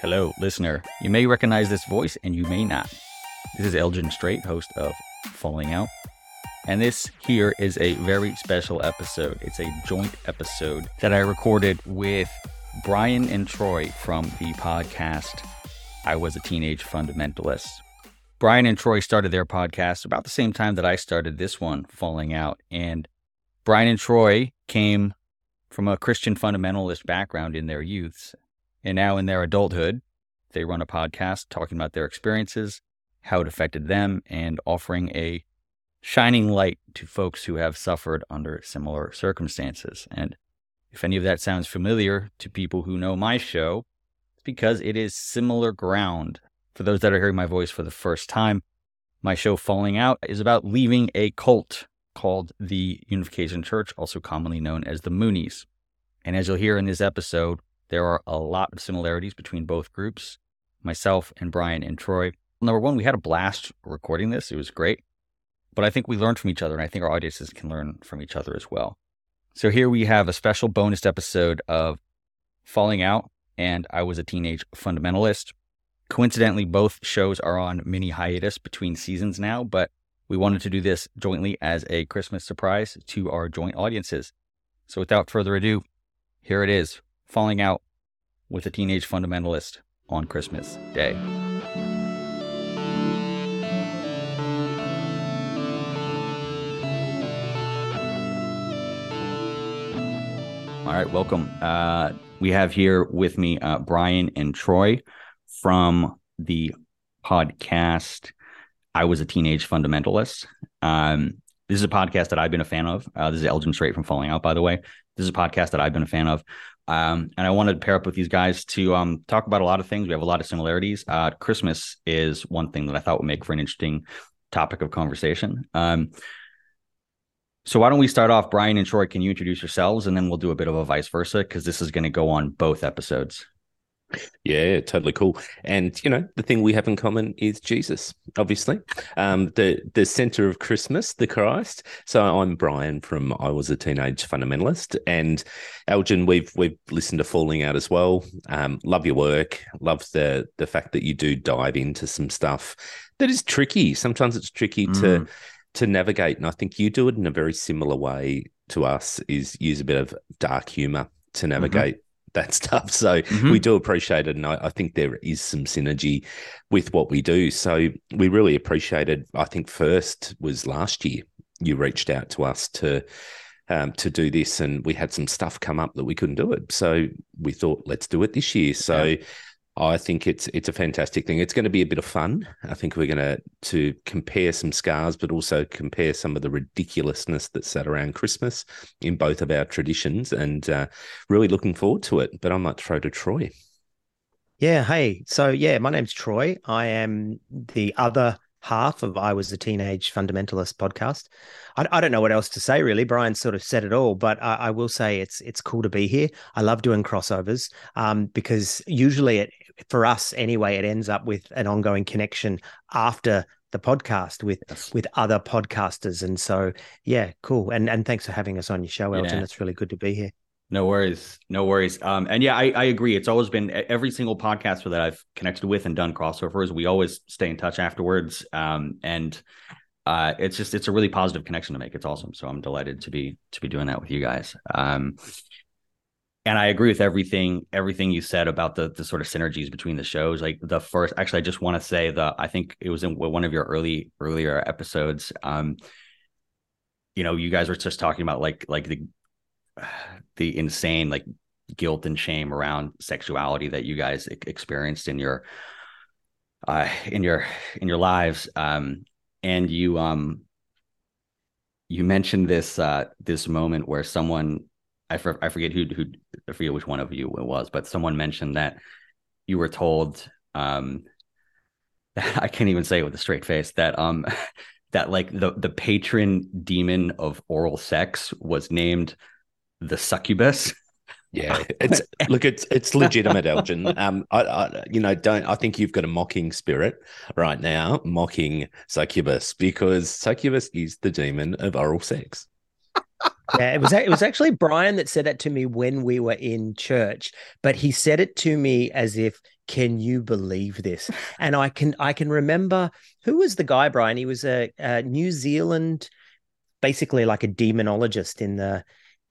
Hello, listener. You may recognize this voice and you may not. This is Elgin Straight, host of Falling Out. And this here is a very special episode. It's a joint episode that I recorded with Brian and Troy from the podcast I Was a Teenage Fundamentalist. Brian and Troy started their podcast about the same time that I started this one, Falling Out. And Brian and Troy came from a Christian fundamentalist background in their youths. And now in their adulthood, they run a podcast talking about their experiences, how it affected them, and offering a shining light to folks who have suffered under similar circumstances. And if any of that sounds familiar to people who know my show, it's because it is similar ground. For those that are hearing my voice for the first time, my show Falling Out is about leaving a cult called the Unification Church, also commonly known as the Moonies. And as you'll hear in this episode, there are a lot of similarities between both groups, myself and Brian and Troy. Number one, we had a blast recording this. It was great. But I think we learned from each other, and I think our audiences can learn from each other as well. So here we have a special bonus episode of Falling Out and I Was a Teenage Fundamentalist. Coincidentally, both shows are on mini hiatus between seasons now, but we wanted to do this jointly as a Christmas surprise to our joint audiences. So without further ado, here it is falling out with a teenage fundamentalist on Christmas Day. All right, welcome. Uh, we have here with me uh, Brian and Troy from the podcast I Was a Teenage Fundamentalist. Um, this is a podcast that I've been a fan of. Uh, this is Elgin Straight from Falling Out, by the way. This is a podcast that I've been a fan of. Um, and I wanted to pair up with these guys to um, talk about a lot of things. We have a lot of similarities. Uh, Christmas is one thing that I thought would make for an interesting topic of conversation. Um, so why don't we start off, Brian and Troy? Can you introduce yourselves, and then we'll do a bit of a vice versa because this is going to go on both episodes. Yeah, totally cool. And you know, the thing we have in common is Jesus, obviously. Um, the the center of Christmas, the Christ. So I'm Brian from I was a teenage fundamentalist. And Elgin, we've we've listened to Falling Out as well. Um, love your work. Love the the fact that you do dive into some stuff that is tricky. Sometimes it's tricky mm. to to navigate. And I think you do it in a very similar way to us, is use a bit of dark humor to mm-hmm. navigate. Mm-hmm that stuff. So mm-hmm. we do appreciate it. And I, I, think there is some synergy with what we do. So we really appreciated, I think first was last year, you reached out to us to um, to do this and we had some stuff come up that we couldn't do it. So we thought, let's do it this year. So yeah. I think it's it's a fantastic thing. It's going to be a bit of fun. I think we're going to to compare some scars, but also compare some of the ridiculousness that's sat around Christmas in both of our traditions, and uh, really looking forward to it. But I might throw to Troy. Yeah. Hey. So yeah, my name's Troy. I am the other half of I Was a Teenage Fundamentalist podcast. I, I, don't know what else to say really. Brian sort of said it all, but I, I will say it's it's cool to be here. I love doing crossovers um, because usually it for us anyway, it ends up with an ongoing connection after the podcast with yes. with other podcasters. And so yeah, cool. And and thanks for having us on your show, Elgin Yeah. It's really good to be here. No worries. No worries. Um, and yeah, I, I agree. It's always been every single podcaster that I've connected with and done crossovers. We always stay in touch afterwards. Um, and uh, it's just, it's a really positive connection to make. It's awesome. So I'm delighted to be, to be doing that with you guys. Um, and I agree with everything, everything you said about the, the sort of synergies between the shows. Like the first, actually, I just want to say that I think it was in one of your early, earlier episodes. Um, you know, you guys were just talking about like, like the, the insane like guilt and shame around sexuality that you guys experienced in your uh in your in your lives. Um and you um you mentioned this uh this moment where someone I, for, I forget who who I forget which one of you it was but someone mentioned that you were told um I can't even say it with a straight face that um that like the the patron demon of oral sex was named the succubus. Yeah, it's look, it's it's legitimate, Elgin. Um, I, I, you know, don't I think you've got a mocking spirit right now, mocking succubus because succubus is the demon of oral sex. yeah, it was it was actually Brian that said that to me when we were in church, but he said it to me as if can you believe this? And I can I can remember who was the guy, Brian? He was a, a New Zealand, basically like a demonologist in the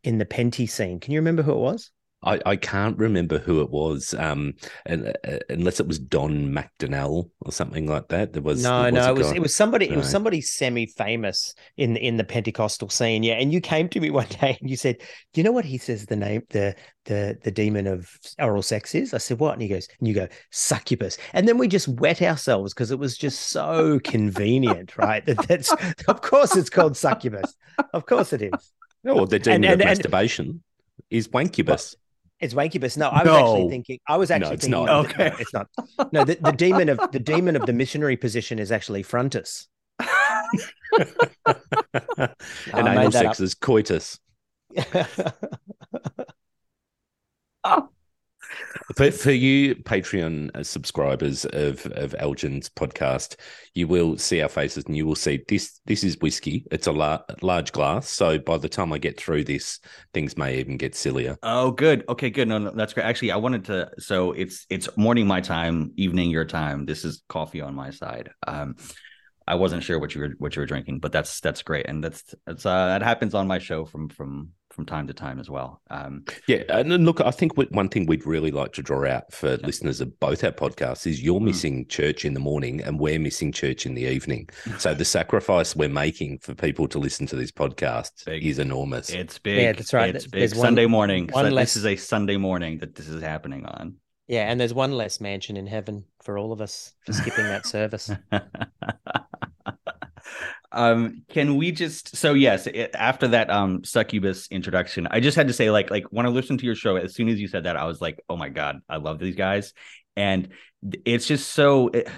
in the Penty scene. Can you remember who it was? I, I can't remember who it was, um, and, uh, unless it was Don McDonnell or something like that. There was no, there no, it was guy- it was somebody. It was somebody semi-famous in in the Pentecostal scene. Yeah, and you came to me one day and you said, "Do you know what he says the name the the the demon of oral sex is?" I said, "What?" And he goes, and you go, "Succubus." And then we just wet ourselves because it was just so convenient, right? That that's of course it's called succubus. Of course it is. Oh, the demon and- of and- masturbation is wankubus. It's wankubus. No, I was actually thinking. I was No, actually it's thinking. not. of the- no, it's not. No, the, the demon of the demon of the missionary position is actually frontus. and I anal made sex up. is coitus. Oh. For, for you Patreon uh, subscribers of, of Elgin's podcast, you will see our faces and you will see this. This is whiskey. It's a la- large glass. So by the time I get through this, things may even get sillier. Oh, good. Okay, good. No, no, that's great. Actually, I wanted to. So it's it's morning my time, evening your time. This is coffee on my side. Um, I wasn't sure what you were what you were drinking, but that's that's great, and that's that's uh, that happens on my show from from from time to time as well. Um, Yeah, and then look, I think one thing we'd really like to draw out for listeners of both our podcasts is you're Mm. missing church in the morning and we're missing church in the evening. So the sacrifice we're making for people to listen to this podcast Big. is enormous. it's big. Yeah, that's right. It's There's big. one- Sunday morning. one So less- This is a Sunday morning that this is happening on. yeah, and there's one less mansion in heaven for all of us for skipping that service. um can we just so yes it, after that um succubus introduction i just had to say like like when i listened to your show as soon as you said that i was like oh my god i love these guys. And it's just so it,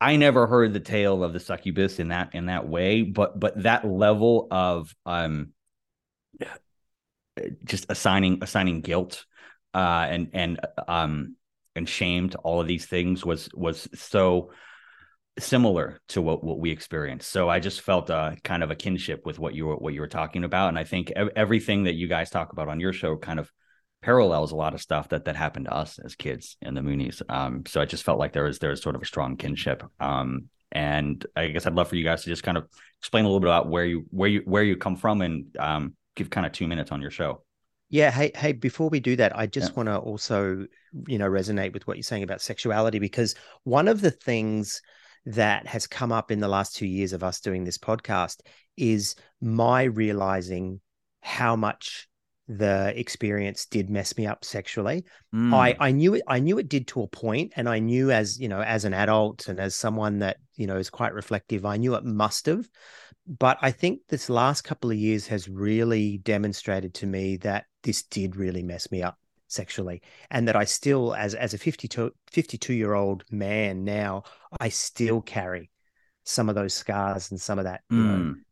i never heard the tale of the succubus in that in that way but but that level of um just assigning assigning guilt uh and and um and shame to all of these things was was so similar to what, what we experienced. So I just felt uh, kind of a kinship with what you were what you were talking about, and I think ev- everything that you guys talk about on your show kind of parallels a lot of stuff that that happened to us as kids in the Moonies. Um, so I just felt like there was there was sort of a strong kinship. Um, and I guess I'd love for you guys to just kind of explain a little bit about where you where you where you come from and um, give kind of two minutes on your show. Yeah, hey, hey, before we do that, I just Yeah. want to also, you know, resonate with what you're saying about sexuality because one of the things that has come up in the last two years of us doing this podcast is my realizing how much the experience did mess me up sexually. Mm. I I knew it I knew it did to a point and I knew as you know as an adult and as someone that you know is quite reflective I knew it must have but I think this last couple of years has really demonstrated to me that this did really mess me up sexually and that I still as as a 52 52 year old man now I still carry some of those scars and some of that you know Mm.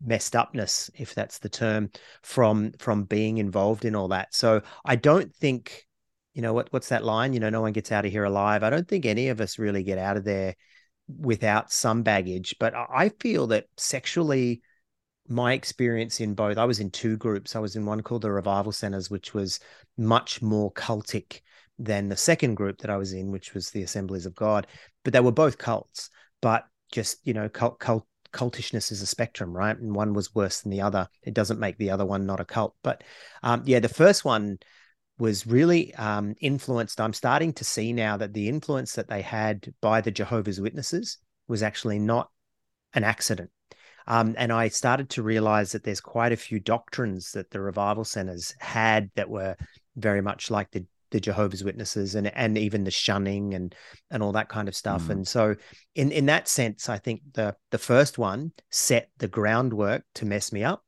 messed upness if that's the term from from being involved in all that. So i don't think you know what what's that line? You know no one gets out of here alive. I don't think any of us really get out of there without some baggage but I feel that sexually my experience in both i was in two groups i was in one called the revival centers which was much more cultic than the second group that i was in which was the assemblies of god but they were both cults but just you know cult cult cultishness is a spectrum, right? And one was worse than the other. It doesn't make the other one not a cult. But um, yeah, the first one was really um, influenced. I'm starting to see now that the influence that they had by the Jehovah's Witnesses was actually not an accident. Um, and I started to realize that there's quite a few doctrines that the revival centers had that were very much like the the Jehovah's Witnesses and and even the shunning and and all that kind of stuff. Mm. And so in in that sense, I think the the first one set the groundwork to mess me up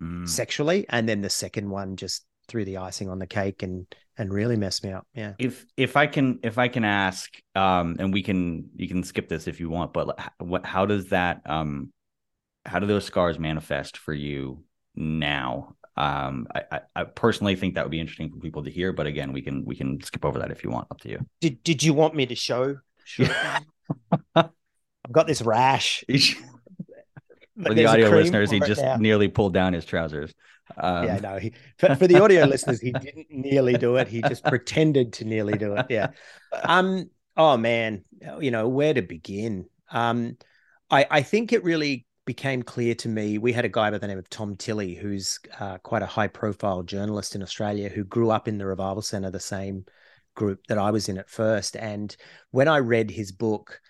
Mm. sexually, and then the second one just threw the icing on the cake and and really messed me up. Yeah. if if i can if i can ask um and we can you can skip this if you want but what how does that um how do those scars manifest for you now um I, I i personally think that would be interesting for people to hear but again we can we can skip over that if you want up to you Did Did you want me to show? show? I've got this rash. For the audio listeners, he just nearly pulled down his trousers. Um, yeah, no. He, for, for, the audio listeners, he didn't nearly do it. He just pretended to nearly do it. Yeah. Um. Oh man, you know where to begin. Um, I I think it really became clear to me. We had a guy by the name of Tom Tilley, who's uh, quite a high profile journalist in Australia, who grew up in the Revival Centre, the same group that I was in at first. And when I read his book,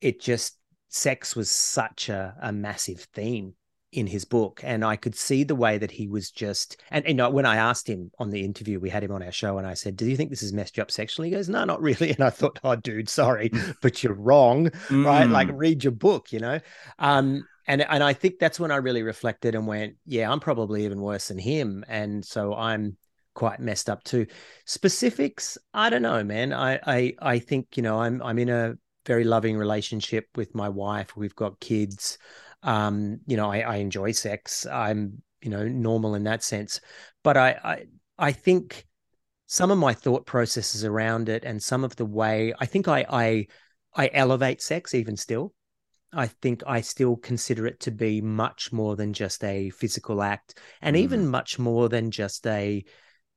it just sex was such a, a massive theme in his book and i could see the way that he was just and you know when i asked him on the interview we had him on our show and i said do you think this has messed you up sexually he goes no not really and i thought oh dude sorry but you're wrong mm. right like mm. read your book you know um and and i think that's when i really reflected and went yeah i'm probably even worse than him and so i'm quite messed up too specifics i don't know man i i i think you know i'm i'm in a very loving relationship with my wife. We've got kids. Um, you know, I, I enjoy sex. I'm, you know, normal in that sense. But I, I, I think some of my thought processes around it and some of the way I think I, I, I elevate sex even still. I think I still consider it to be much more than just a physical act, and mm. even much more than just a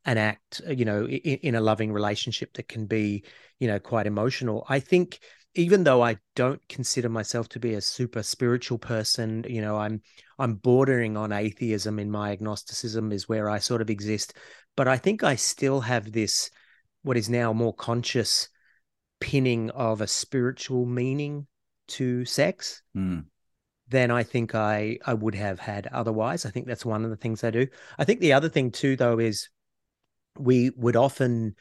an act. You know, in, in a loving relationship that can be, you know, quite emotional. I think even though I don't consider myself to be a super spiritual person, you know, I'm I'm bordering on atheism in my agnosticism is where I sort of exist, but I think I still have this what is now more conscious pinning of a spiritual meaning to sex mm. than I think I I would have had otherwise. I think that's one of the things I do. I think the other thing too though is we would often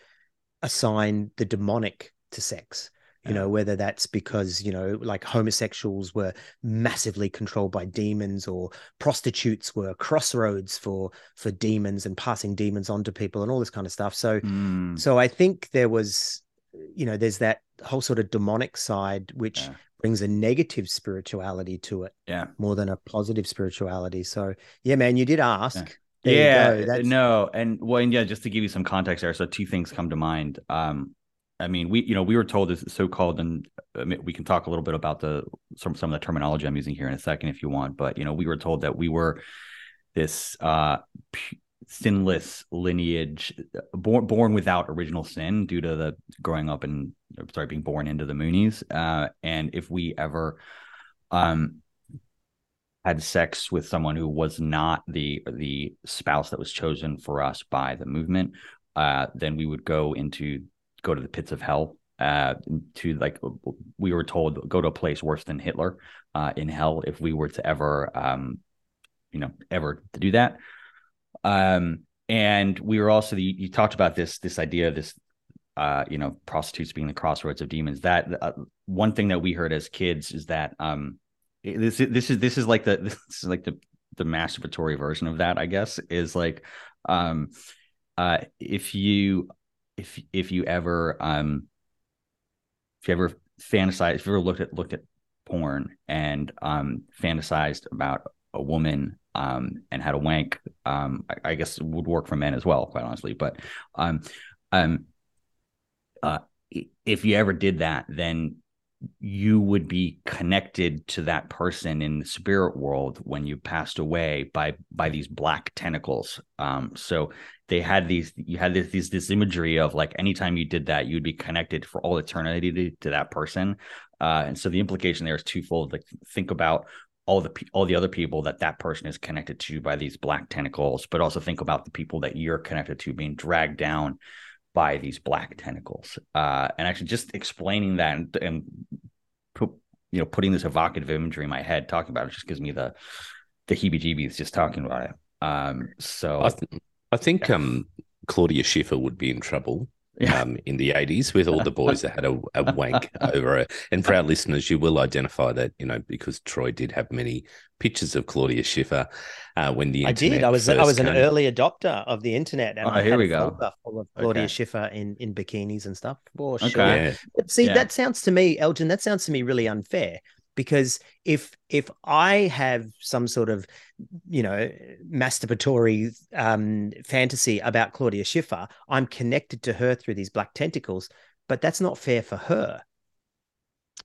assign the demonic to sex you know whether that's because you know like homosexuals were massively controlled by demons or prostitutes were crossroads for for demons and passing demons on to people and all this kind of stuff so mm. so i think there was you know there's that whole sort of demonic side which yeah. brings a negative spirituality to it yeah. more than a positive spirituality. So yeah man you did ask. Yeah, yeah no and well and yeah just to give you some context there so two things come to mind. Um I mean, we you know we were told this so-called, and I mean, we can talk a little bit about the some some of the terminology I'm using here in a second if you want. But you know, we were told that we were this uh, sinless lineage, born born without original sin due to the growing up and sorry being born into the Moonies. Uh, and if we ever um had sex with someone who was not the the spouse that was chosen for us by the movement, uh, then we would go into go to the pits of hell uh, to like we were told go to a place worse than Hitler uh, in hell if we were to ever um, you know ever to do that um, and we were also you, you talked about this this idea of this uh, you know prostitutes being the crossroads of demons. That uh, one thing that we heard as kids is that um, this this is this is like the this is like the the masturbatory version of that I guess is like um uh if you if if you ever um if you ever fantasize if you ever looked at looked at porn and um fantasized about a woman um and had a wank um I, I guess would work for men as well quite honestly but um um uh if you ever did that then you would be connected to that person in the spirit world when you passed away by by these black tentacles. Um so they had these you had this this, this imagery of like anytime you did that you'd be connected for all eternity to, to that person. Uh and so the implication there is twofold like think about all the all the other people that that person is connected to by these black tentacles but also think about the people that you're connected to being dragged down by these black tentacles. Uh, and actually, just explaining that and, and put, you know putting this evocative imagery in my head, talking about it, just gives me the the heebie-jeebies just talking about it. Um, so I, th- I think yeah. um, Claudia Schiffer would be in trouble yeah. um, in the 80s with all the boys that had a, a wank over it. And for our listeners, you will identify that, you know, because Troy did have many pictures of Claudia Schiffer uh, when the internet I did. I was I was an early adopter of the internet. And oh, I here we go. Full of Claudia okay. Schiffer in, in bikinis and stuff. For sure. Okay. Yeah. But see, yeah. that sounds to me, Elgin, that sounds to me really unfair because if if I have some sort of you know masturbatory um, fantasy about Claudia Schiffer, I'm connected to her through these black tentacles, but that's not fair for her.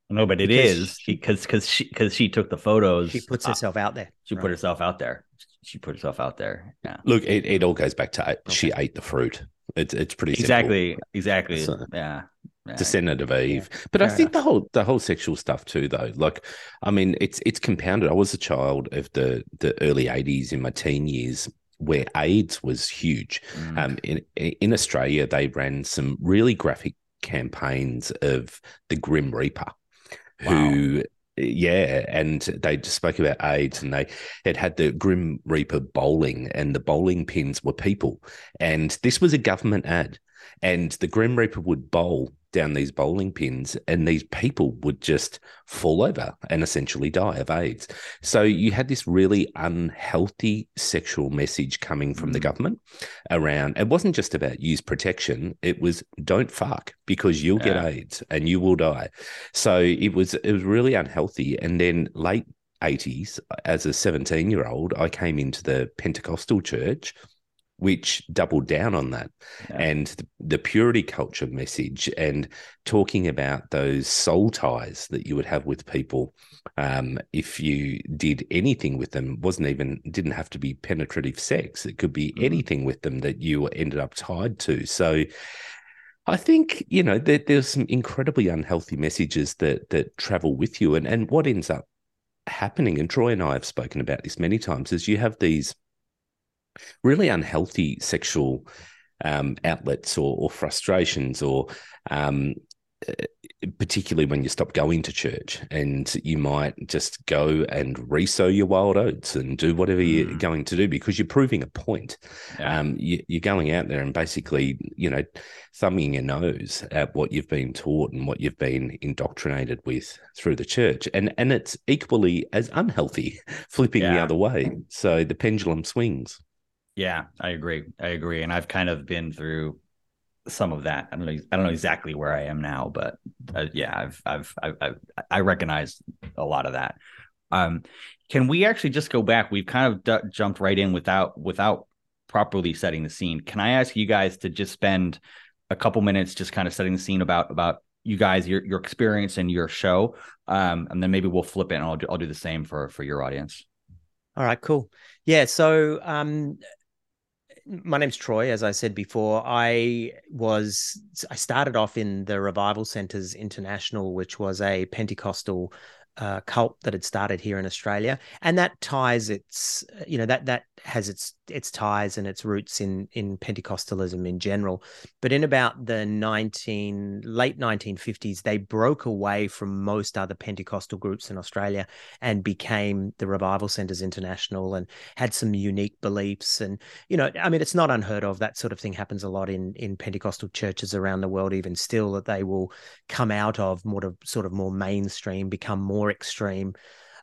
No, but it Because is because because she because she took the photos. She puts uh, herself out there. she put herself out there. She put herself out there. Yeah. Look, it, it all goes back to she ate the fruit. It's it's pretty simple. Exactly. Exactly. So- yeah. Yeah. descendant of Eve. But I think the whole the whole sexual stuff too, though. Like, I mean, it's it's compounded. I was a child of the the early '80s in my teen years, where AIDS was huge. Mm. Um, in in Australia, they ran some really graphic campaigns of the Grim Reaper, who. Yeah, and they just spoke about AIDS, and they had had the Grim Reaper bowling, and the bowling pins were people, and this was a government ad, and the Grim Reaper would bowl down these bowling pins, and these people would just fall over and essentially die of AIDS. So you had this really unhealthy sexual message coming from the Mm. government around. It wasn't just about use protection; it was don't fuck because you'll get AIDS and you will die. So it was it was really unhealthy. And then late. 80s as a 17 year old i came into the pentecostal church which doubled down on that Yeah. and the, the purity culture message and talking about those soul ties that you would have with people um, if you did anything with them wasn't even didn't have to be penetrative sex it could be Mhm. anything with them that you ended up tied to so I think you know there, there's some incredibly unhealthy messages that that travel with you, and and what ends up happening, and Troy and I have spoken about this many times, is you have these really unhealthy sexual um, outlets or, or frustrations, or um, uh, particularly when you stop going to church and you might just go and resow your wild oats and do whatever you're Mm. going to do because you're proving a point. Yeah. Um, you, you're going out there and basically, you know, thumbing your nose at what you've been taught and what you've been indoctrinated with through the church, and and it's equally as unhealthy, flipping the other way. So the pendulum swings. Yeah, I agree. I agree, and I've kind of been through some of that. I don't know. I don't know exactly where I am now, but uh, yeah, I've, I've, I've, I've, I recognize a lot of that. Um, can we actually just go back? We've kind of d- jumped right in without without properly setting the scene. Can I ask you guys to just spend a couple minutes just kind of setting the scene about about you guys, your your experience and your show, um, and then maybe we'll flip it and I'll do, I'll do the same for for your audience. All right, cool. Yeah, so um my name's Troy, as I said before. I was I started off in the Revival Centers International, which was a Pentecostal uh, cult that had started here in Australia, and that ties its you know that that has its its ties and its roots in in Pentecostalism in general. But in about the nineteen late nineteen fifties, they broke away from most other Pentecostal groups in Australia and became the Revival Centers International and had some unique beliefs and you know i mean it's not unheard of that sort of thing happens a lot in in pentecostal churches around the world even still that they will come out of more to sort of more mainstream become more extreme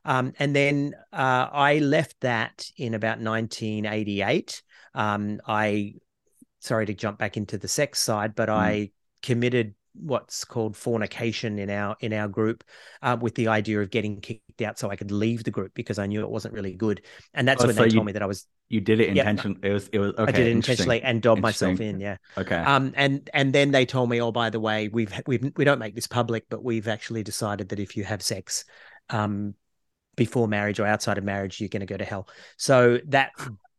um, and then uh, i left that in about 1988 um, i sorry to jump back into the sex side but Mm. i committed what's called fornication in our in our group uh, with the idea of getting kicked out so I could leave the group because I knew it wasn't really good. And that's Oh, when so they you- told me that I was You did it Yeah. intentionally. It was it was okay. I did it intentionally and dobbed myself in. Yeah. Okay. Um. And and then they told me, oh, by the way, we've we've we don't make this public, but we've actually decided that if you have sex, um, before marriage or outside of marriage, you're going to go to hell. So that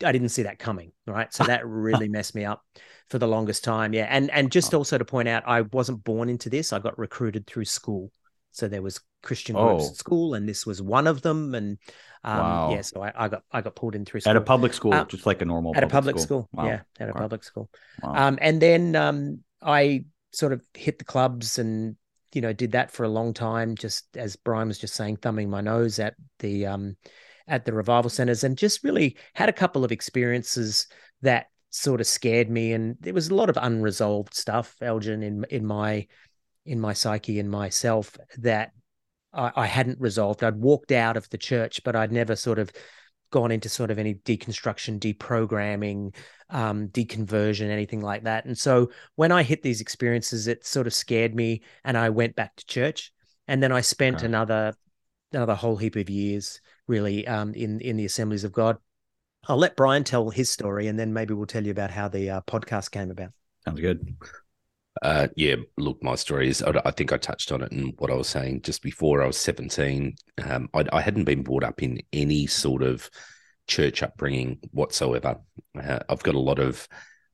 I didn't see that coming. Right. So that really messed me up for the longest time. Yeah. And and just also to point out, I wasn't born into this. I got recruited through school. So there was Christian groups Oh. at school, and this was one of them. And um, Wow. yeah, so I, I got I got pulled in through school at a public school, Uh, just like a normal at a public school. Wow. Yeah, at a public school. Um, and then um, I sort of hit the clubs and you know did that for a long time. Just as Brian was just saying, thumbing my nose at the um, at the revival centers, and just really had a couple of experiences that sort of scared me. And there was a lot of unresolved stuff, Elgin, in in my in my psyche and myself that I, I hadn't resolved. I'd walked out of the church, but I'd never sort of gone into sort of any deconstruction, deprogramming, um, deconversion, anything like that. And so when I hit these experiences, it sort of scared me, and I went back to church. And then I spent Okay. another another whole heap of years really um, in in the assemblies of God. I'll let Brian tell his story, and then maybe we'll tell you about how the uh, podcast came about. Sounds good. Uh, yeah, look, my story is, I, think I touched on it in what I was saying just before. I was 17. Um, I, I, hadn't been brought up in any sort of church upbringing whatsoever. Uh, I've got a lot of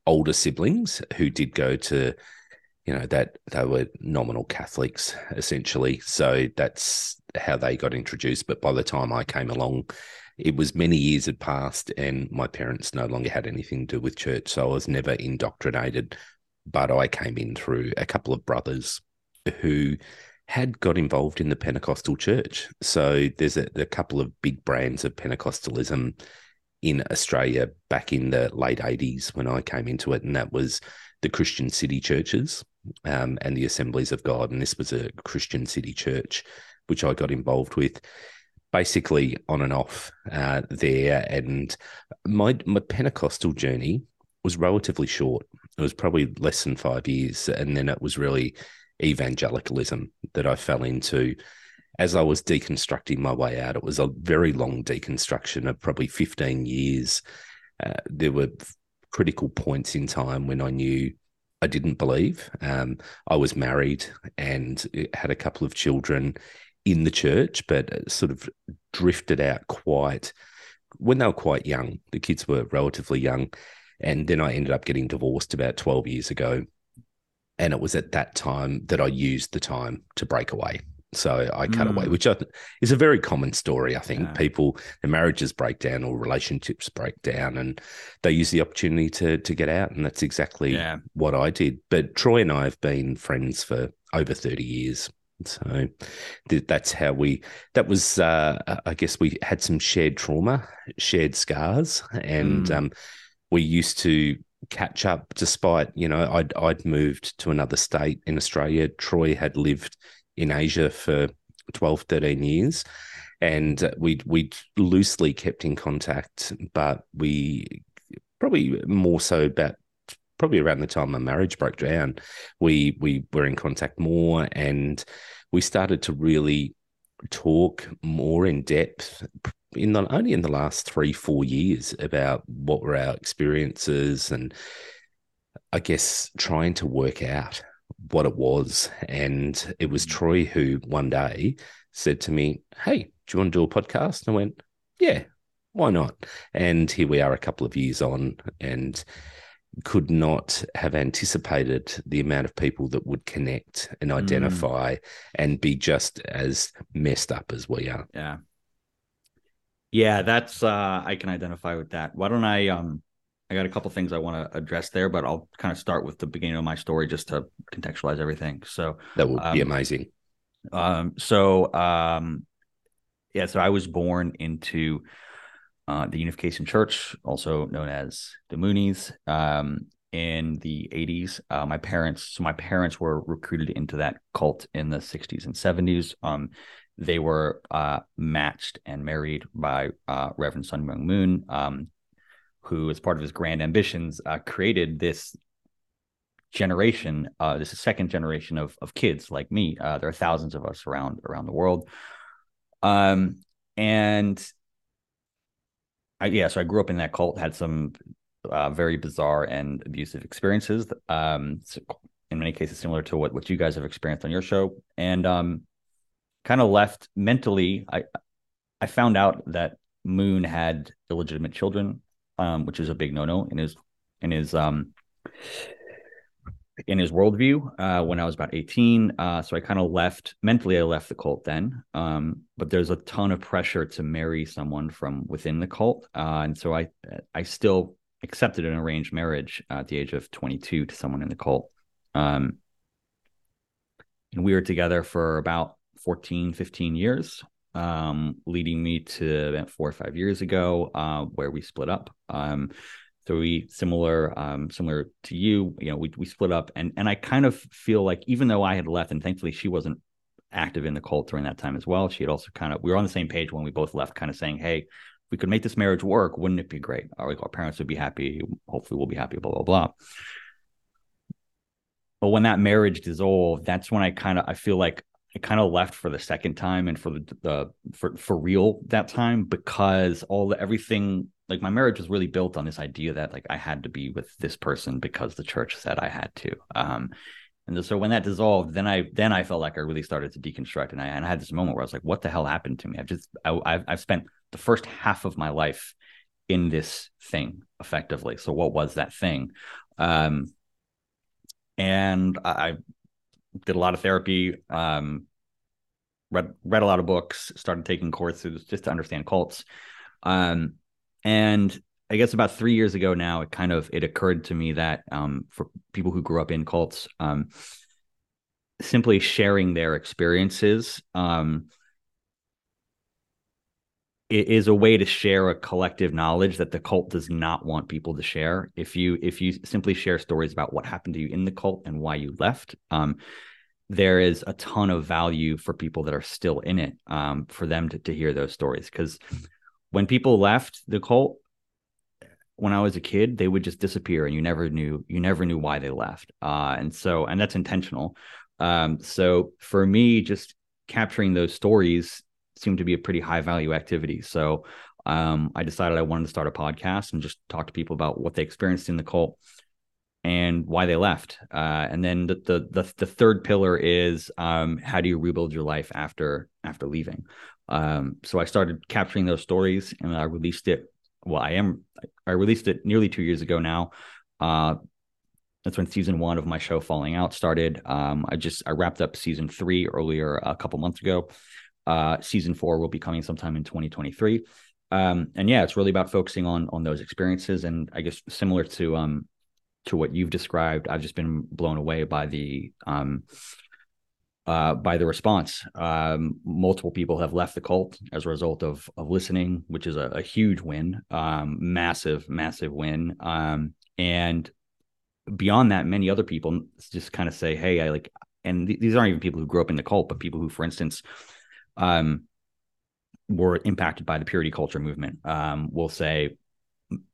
older siblings who did go to, you know, that they were nominal Catholics essentially. So that's how they got introduced. But by the time I came along, it was many years had passed and my parents no longer had anything to do with church. So I was never indoctrinated but I came in through a couple of brothers who had got involved in the Pentecostal church. So there's a, a, couple of big brands of Pentecostalism in Australia back in the late 80s when I came into it, and that was the Christian city churches um, and the Assemblies of God. And this was a Christian city church, which I got involved with. Basically, on and off uh, there, and my my Pentecostal journey was relatively short. It was probably less than five years. And then it was really evangelicalism that I fell into as I was deconstructing my way out. It was a very long deconstruction of probably 15 years. Uh, there were critical points in time when I knew I didn't believe. Um, I was married and had a couple of children in the church, but sort of drifted out quite when they were quite young. The kids were relatively young. And then I ended up getting divorced about 12 years ago. And it was at that time that I used the time to break away. So I cut mm. away, which is a very common story. I think yeah. people, their marriages break down or relationships break down, and they use the opportunity to to get out, and that's exactly yeah. what I did. But Troy and I have been friends for over thirty years, so th- that's how we. That was, uh, I guess, we had some shared trauma, shared scars, and mm. um, we used to catch up despite you know I'd I'd moved to another state in Australia Troy had lived in Asia for 12 13 years and we we loosely kept in contact but we probably more so about probably around the time my marriage broke down we we were in contact more and we started to really talk more in depth in only in the last three four years about what were our experiences and I guess trying to work out what it was. And it was mm. Troy who one day said to me, Hey, do you want to do a podcast? And I went, Yeah, why not? And here we are a couple of years on and could not have anticipated the amount of people that would connect and mm. identify mm. and be just as messed up as we are. Yeah. Yeah, that's uh I can identify with that. Why don't I um I got a couple things I want to address there, but I'll kind of start with the beginning of my story just to contextualize everything. So that would um, be amazing. Um so um yeah, so I was born into uh, the Unification Church, also known as the Moonies, um, in the 80s. Uh, my parents, so my parents were recruited into that cult in the 60s and 70s. Um, they were uh, matched and married by uh, Reverend Sun Myung Moon, um, who, as part of his grand ambitions, uh, created this generation. Uh, this is second generation of of kids like me. There are thousands of us around around the world. Um, and I, yeah, so I grew up in that cult. Had some uh, very bizarre and abusive experiences. Um, in many cases, similar to what what you guys have experienced on your show, and um kind of left mentally. I I found out that Moon had illegitimate children, um, which is a big no no in his in his um in his worldview uh, when I was about 18. Uh, so I kind of left mentally, I left the cult then. Um, but there's a ton of pressure to marry someone from within the cult. Uh, and so I, I still accepted an arranged marriage at the age of 22 to someone in the cult. Um, and we were together for about 14, 15 years, um, leading me to about four or five years ago, uh, where we split up. So we similar, um, similar to you, you know, we we split up, and and I kind of feel like even though I had left, and thankfully she wasn't active in the cult during that time as well. She had also kind of we were on the same page when we both left, kind of saying, hey. we could make this marriage work. Wouldn't it be great? Our, our parents would be happy. Hopefully, we'll be happy. Blah blah blah. But when that marriage dissolved, that's when I kind of I feel like I kind of left for the second time and for the, the for for real that time because all the everything like my marriage was really built on this idea that like I had to be with this person because the church said I had to. Um, And so when that dissolved, then I then I felt like I really started to deconstruct, and I and I had this moment where I was like, "What the hell happened to me?" I've just I, I've I've spent the first half of my life in this thing effectively. So what was that thing? Um, and I, I did a lot of therapy. Um, read read a lot of books, started taking courses just to understand cults. Um, and I guess about three years ago now, it kind of it occurred to me that um, for people who grew up in cults, um, simply sharing their experiences um, is a way to share a collective knowledge that the cult does not want people to share. If you if you simply share stories about what happened to you in the cult and why you left, um, there is a ton of value for people that are still in it um, for them to, to hear those stories because when people left the cult when I was a kid, they would just disappear and you never knew you never knew why they left. Uh, and so and that's intentional. Um, so for me, just capturing those stories seemed to be a pretty high value activity. So um, I decided I wanted to start a podcast and just talk to people about what they experienced in the cult and why they left. Uh, and then the, the, the the third pillar is um, how do you rebuild your life after after leaving. Um, so I started capturing those stories and I released it well, I am I released it nearly two years ago now. Uh, that's when season one of my show Falling Out started. Um, I just I wrapped up season three earlier a couple months ago. Uh, season four will be coming sometime in 2023. Um, and yeah, it's really about focusing on on those experiences. And I guess similar to um to what you've described, I've just been blown away by the um uh, by the response. Um, multiple people have left the cult as a result of of listening, which is a, a huge win, um, massive, massive win. Um, and beyond that, many other people just kind of say, "Hey, I like," and th- these aren't even people who grew up in the cult, but people who, for instance, um, were impacted by the purity culture movement. Um, will say,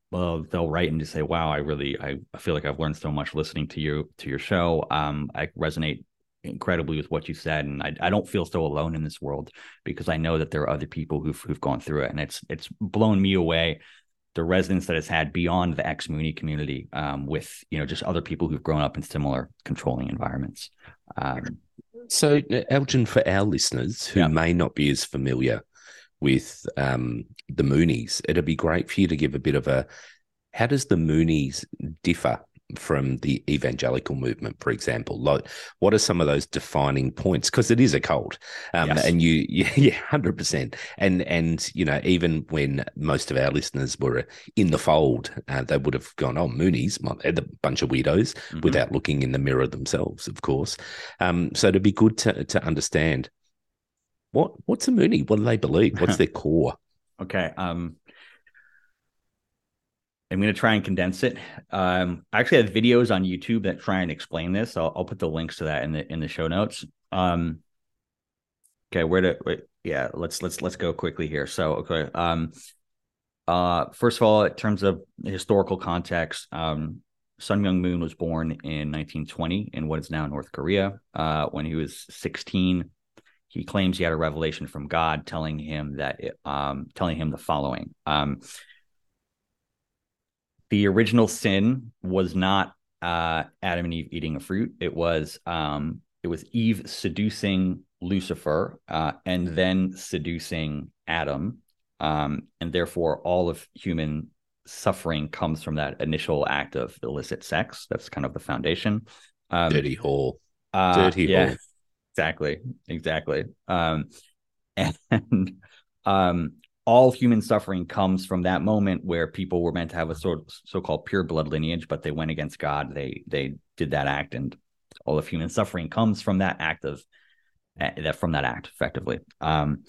well, they'll write and just say, "Wow, I really, I, I feel like I've learned so much listening to you to your show. Um, I resonate incredibly with what you said, and I, I don't feel so alone in this world because I know that there are other people who've who've gone through it, and it's it's blown me away the resonance that it's had beyond the ex Moonie community um, with you know just other people who've grown up in similar controlling environments. Um, so, uh, Elgin, for our listeners who yeah. may not be as familiar with um, the Moonies, it'd be great for you to give a bit of a how does the Moonies differ from the evangelical movement, for example? Like, what are some of those defining points? Because it is a cult, um, yes. and you, yeah, hundred percent. And and you know, even when most of our listeners were in the fold, uh, they would have gone, "Oh, Moonies, a bunch of weirdos," mm-hmm. without looking in the mirror themselves, of course. Um, so it'd be good to to understand what what's a Moonie. What do they believe? What's their core? Okay. Um, I'm going to try and condense it. Um, I actually have videos on YouTube that try and explain this. I'll, I'll put the links to that in the in the show notes. Um, okay, where to? Wait, yeah, let's let's let's go quickly here. So, okay, um, uh, first of all, in terms of historical context, um, Sun Myung Moon was born in 1920 in what is now North Korea. Uh, when he was 16, he claims he had a revelation from God telling him that, it, um, telling him the following. Um, the original sin was not uh, Adam and Eve eating a fruit. It was um, it was Eve seducing Lucifer uh, and then seducing Adam, um, and therefore all of human suffering comes from that initial act of illicit sex. That's kind of the foundation. Um, Dirty hole. Uh, Dirty yeah, hole. Exactly. Exactly. Um, and um, all human suffering comes from that moment where people were meant to have a sort of so-called pure blood lineage, but they went against God. They they did that act, and all of human suffering comes from that act of eh, that from that act, effectively. Um,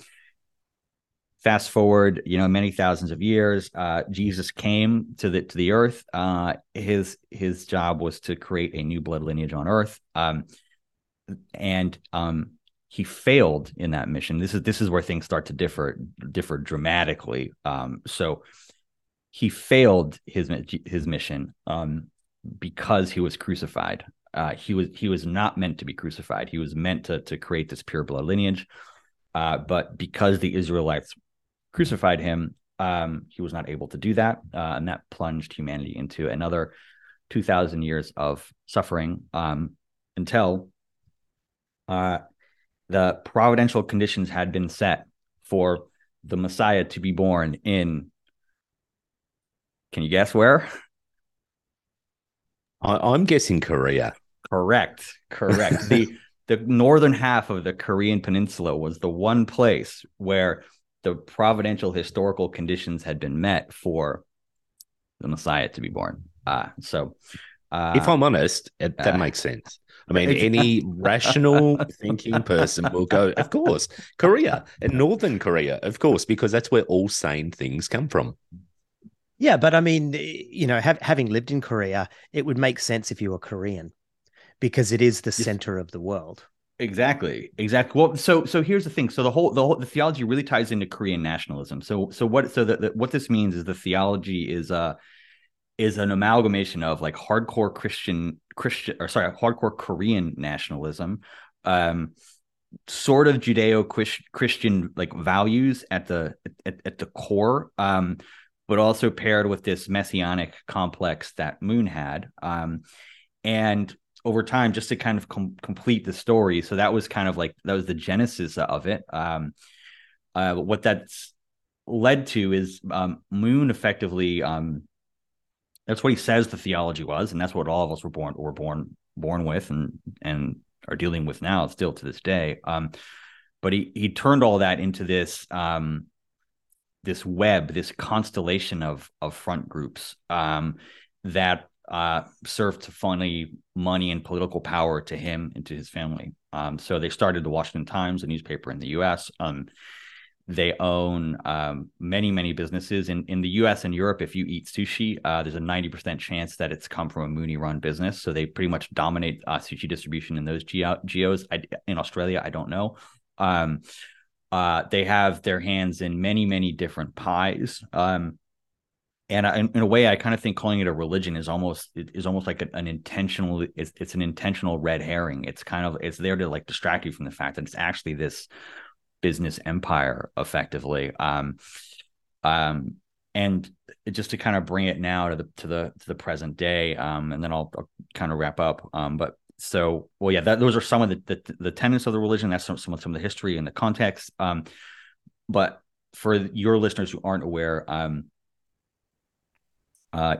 fast forward, you know, many thousands of years, uh, Jesus came to the to the earth. Uh, his his job was to create a new blood lineage on earth, um, and um, he failed in that mission. This is this is where things start to differ differ dramatically. Um, so he failed his his mission um, because he was crucified. Uh, he was he was not meant to be crucified. He was meant to to create this pure blood lineage, uh, but because the Israelites crucified him, um, he was not able to do that, uh, and that plunged humanity into another two thousand years of suffering. Um, until uh, the providential conditions had been set for the Messiah to be born in. Can you guess where? I, am guessing Korea. Correct. Correct. the the northern half of the Korean peninsula was the one place where the providential historical conditions had been met for the Messiah to be born. Uh, so, uh, if I'm honest, it, that uh, makes sense. I mean, any rational thinking person will go, of course, Korea and Northern Korea, of course, because that's where all sane things come from. Yeah, but I mean, you know, have, having lived in Korea, it would make sense if you were Korean because it is the center of the world. Exactly. Exactly. Well, so so here's the thing. So the whole the whole the theology really ties into Korean nationalism. So so what so that what this means is the theology is uh is an amalgamation of like hardcore Christian Christian or sorry, hardcore Korean nationalism, um, sort of Judeo Christian like values at the at, at the core, um, but also paired with this messianic complex that Moon had. Um, and over time, just to kind of com- complete the story, so that was kind of like that was the genesis of it. Um, uh, what that's led to is um, Moon effectively um, that's what he says the theology was, and that's what all of us were born were born born with, and and are dealing with now, still to this day. Um, but he he turned all that into this um, this web, this constellation of of front groups um, that uh, served to funnel money and political power to him and to his family. Um, so they started the Washington Times, a newspaper in the U.S. Um, they own um, many, many businesses in, in the US and Europe. If you eat sushi, uh, there's a 90% chance that it's come from a Moonie run business. So they pretty much dominate uh, sushi distribution in those geo- geos. I, in Australia, I don't know. Um, uh, they have their hands in many, many different pies. Um, and in, in, a way, I kind of think calling it a religion is almost is almost like an, an intentional. It's, it's an intentional red herring. It's kind of it's there to like distract you from the fact that it's actually this business empire effectively. Um, um, and just to kind of bring it now to the to the to the present day, um, and then I'll, I'll kind of wrap up. Um, but so well, yeah, that, those are some of the, the, the tenets of the religion. That's some some of, some of the history and the context. Um, but for your listeners who aren't aware, um, uh,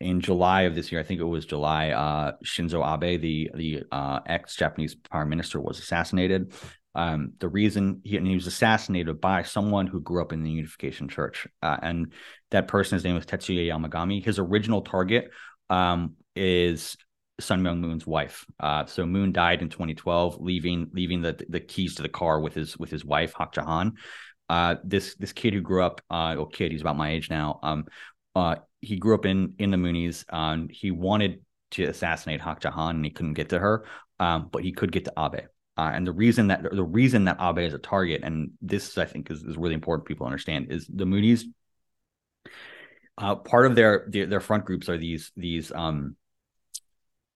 in July of this year, I think it was July, uh, Shinzo Abe, the the uh, ex Japanese prime minister, was assassinated. Um, the reason he, he, was assassinated by someone who grew up in the Unification Church, uh, and that person's name was Tetsuya Yamagami. His original target um, is Sun Myung Moon's wife. Uh, so Moon died in 2012, leaving leaving the the keys to the car with his with his wife Hak Ja Han. Uh, this this kid who grew up, uh, or kid, he's about my age now. Um, uh, he grew up in in the Moonies. and he wanted to assassinate Hak Ja Han, and he couldn't get to her, um, but he could get to Abe. Uh, and the reason that the reason that Abe is a target, and this I think is, is really important people understand, is the Moonies. Uh, part of their, their, their front groups are these these um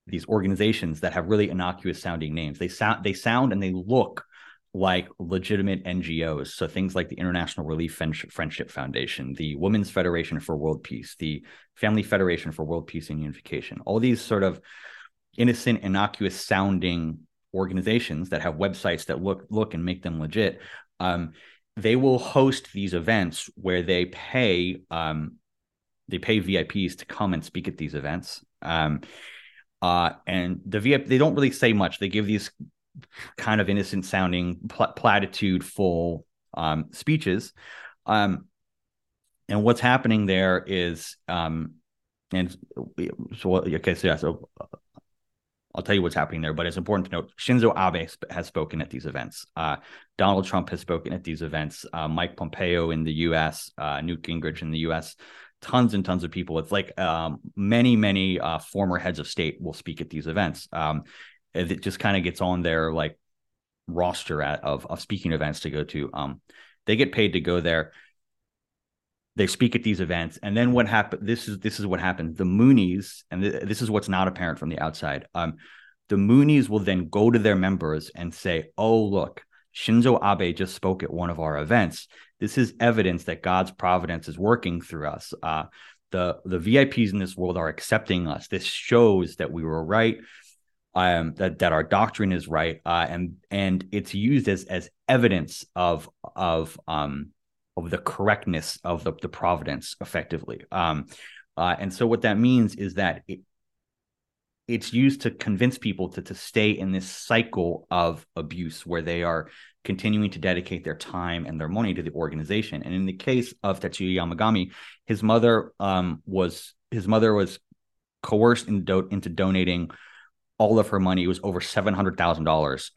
these organizations that have really innocuous sounding names. They sound they sound and they look like legitimate NGOs. So things like the International Relief Friendship Foundation, the Women's Federation for World Peace, the Family Federation for World Peace and Unification. All these sort of innocent, innocuous sounding organizations that have websites that look look and make them legit, um, they will host these events where they pay um, they pay VIPs to come and speak at these events. Um, uh, and the VIP they don't really say much. They give these kind of innocent sounding pl- platitude full um, speeches. Um, and what's happening there is um, and so okay so yeah so I'll tell you what's happening there, but it's important to note Shinzo Abe has spoken at these events. Uh, Donald Trump has spoken at these events. Uh, Mike Pompeo in the U.S., uh, Newt Gingrich in the U.S., tons and tons of people. It's like um, many, many uh, former heads of state will speak at these events. Um, it just kind of gets on their like roster at, of of speaking events to go to. Um, they get paid to go there they speak at these events. And then what happened this is this is what happened. The moonies and th- this is what's not apparent from the outside um the moonies will then go to their members and say oh look shinzo abe just spoke at one of our events. This is evidence that god's providence is working through us. Uh the the vips in this world are accepting us. This shows that we were right um, that that our doctrine is right, uh, and and it's used as as evidence of of um of the correctness of the the providence, effectively. Um, uh, and so what that means is that it, it's used to convince people to to stay in this cycle of abuse where they are continuing to dedicate their time and their money to the organization. And in the case of Tetsuya Yamagami, his mother um, was his mother was coerced into, do- into donating all of her money. It was over seven hundred thousand um, dollars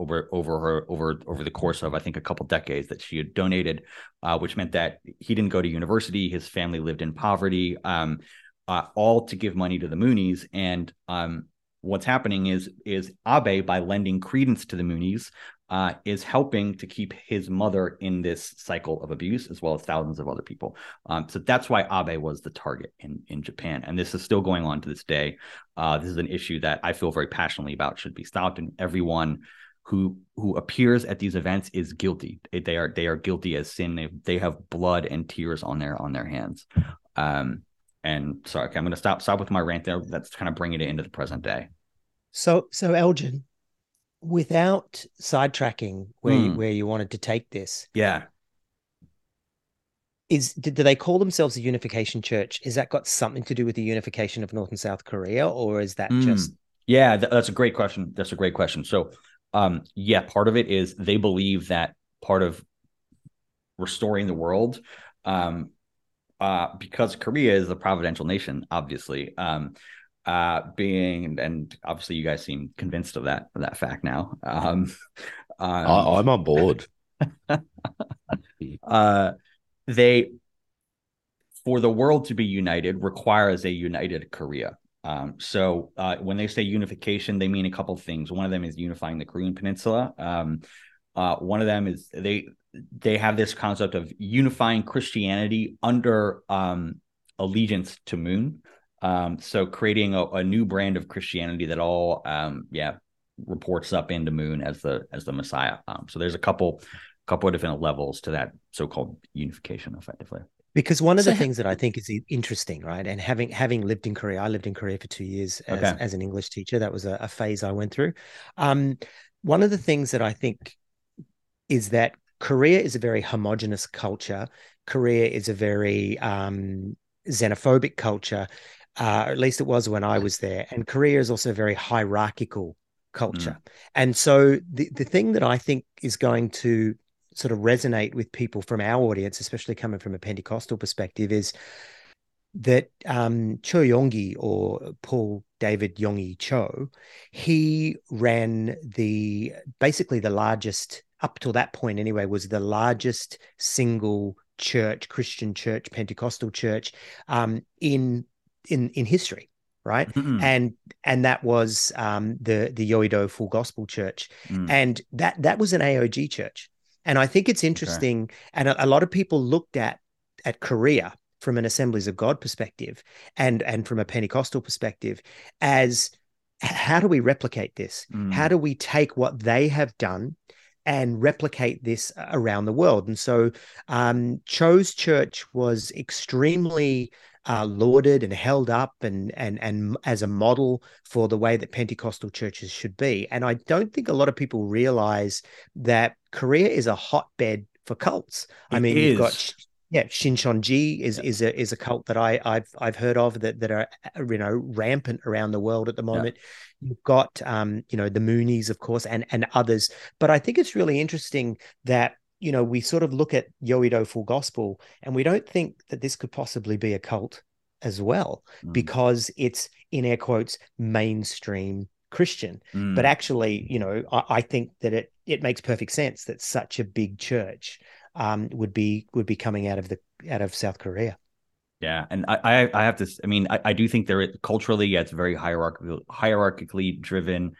over over her over over the course of I think a couple decades that she had donated, uh, which meant that he didn't go to university. His family lived in poverty, um, uh, all to give money to the Moonies. And um, what's happening is is Abe by lending credence to the Moonies uh, is helping to keep his mother in this cycle of abuse, as well as thousands of other people. Um, so that's why Abe was the target in in Japan, and this is still going on to this day. Uh, this is an issue that I feel very passionately about. Should be stopped, and everyone who who appears at these events is guilty. They are they are guilty as sin. They, they have blood and tears on their on their hands. Um, and sorry, okay, I'm going to stop stop with my rant there. That's kind of bringing it into the present day. So so Elgin, without sidetracking where you, where you wanted to take this, Yeah. is did, do they call themselves a unification church? Is that got something to do with the unification of North and South Korea, or is that Mm. just Yeah, th- that's a great question. That's a great question. So, um, yeah, part of it is they believe that part of restoring the world, um, uh, because Korea is a providential nation, obviously, um, uh, being and obviously you guys seem convinced of that of that fact now. Um, um, I, I'm on board. uh, they for the world to be united requires a united Korea. Um, so uh, when they say unification, they mean a couple of things. One of them is unifying the Korean Peninsula. Um, uh, one of them is they they have this concept of unifying Christianity under um, allegiance to Moon. Um, so creating a, a new brand of Christianity that all um, yeah reports up into Moon as the as the Messiah. Um, so there's a couple couple of different levels to that so-called unification, effectively. because one of So the things that I think is interesting, right? And having having lived in Korea, I lived in Korea for two years as, Okay. as an English teacher. That was a, a phase I went through. Um, one of the things that I think is that Korea is a very homogenous culture. Korea is a very um, xenophobic culture. Uh, at least it was when I was there. And Korea is also a very hierarchical culture. And so the, the thing that I think is going to sort of resonate with people from our audience, especially coming from a Pentecostal perspective, is that um, Cho Yonggi or Paul David Yonggi Cho, he ran the basically the largest up till that point anyway was the largest single church Christian church Pentecostal church um, in in in history, right? Mm. And and that was um, the the Yoido Full Gospel Church, Mm. and that that was an AOG church. And I think it's interesting, and a, a lot of people looked at at Korea from an Assemblies of God perspective, and and from a Pentecostal perspective, as how do we replicate this? Mm. How do we take what they have done and replicate this around the world? And so, um, Cho's church was extremely uh, lauded and held up and and and as a model for the way that Pentecostal churches should be. And I don't think a lot of people realize that Korea is a hotbed for cults. I It mean, you've got yeah, Shincheonji is Yeah. is a is a cult that I I've I've heard of that that are uh, you know rampant around the world at the moment. You've got um you know the Moonies of course and and others, but I think it's really interesting that you know we sort of look at Yoido Full Gospel and we don't think that this could possibly be a cult as well Mm. because it's in air quotes mainstream Christian. Mm. But actually, you know, I, I think that it it makes perfect sense that such a big church um, would be would be coming out of the out of South Korea. Yeah, and I, I, I have to. I mean, I, I do think there is- culturally, yeah, it's very hierarchical, hierarchically driven.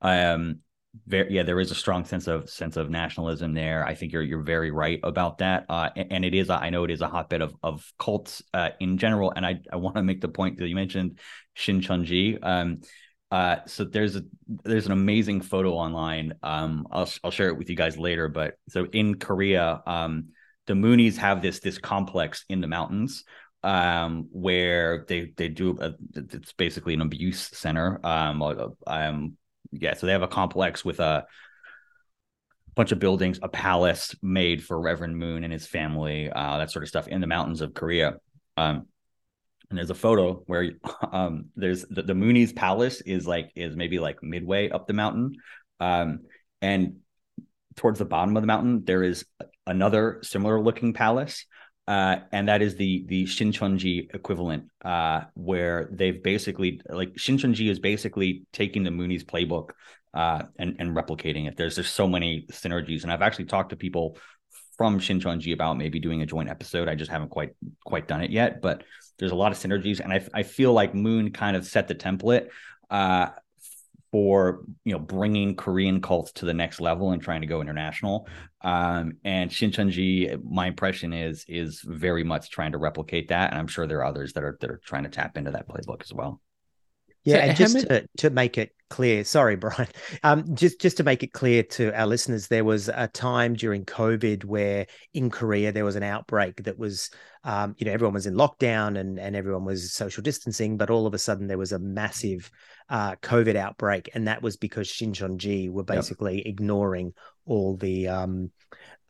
Um, very, yeah, there is a strong sense of sense of nationalism there. I think you're you're very right about that. Uh, a- and, it is, I know it is a hotbed of of cults uh, in general. And I I want to make the point that you mentioned Shincheonji. Um, uh, so there's a there's an amazing photo online. Um, I'll I'll share it with you guys later. But so in Korea, um, the Moonies have this this complex in the mountains um, where they they do a, it's basically an abuse center. Um, um, yeah, so they have a complex with a bunch of buildings, a palace made for Reverend Moon and his family, uh, that sort of stuff in the mountains of Korea. Um, and there's a photo where um, there's the, the palace is like is maybe like midway up the mountain, um, and towards the bottom of the mountain there is another similar looking palace. Uh, and that is the the Shincheonji equivalent, uh, where they've basically like Shincheonji is basically taking the Moonie's playbook uh, and and replicating it. There's just so many synergies, and I've actually talked to people from Shincheonji about maybe doing a joint episode. I just haven't quite quite done it yet, but there's a lot of synergies, and I I feel like Moon kind of set the template uh, for you know bringing Korean cults to the next level and trying to go international. Um, and Shincheonji, my impression is is very much trying to replicate that, and I'm sure there are others that are that are trying to tap into that playbook as well. Yeah, so and just many... to, to make it clear, sorry, Brian, um, just just to make it clear to our listeners, there was a time during COVID where in Korea there was an outbreak that was, um, you know, everyone was in lockdown and and everyone was social distancing, but all of a sudden there was a massive uh, COVID outbreak, and that was because Shincheonji were basically yep. ignoring all the um,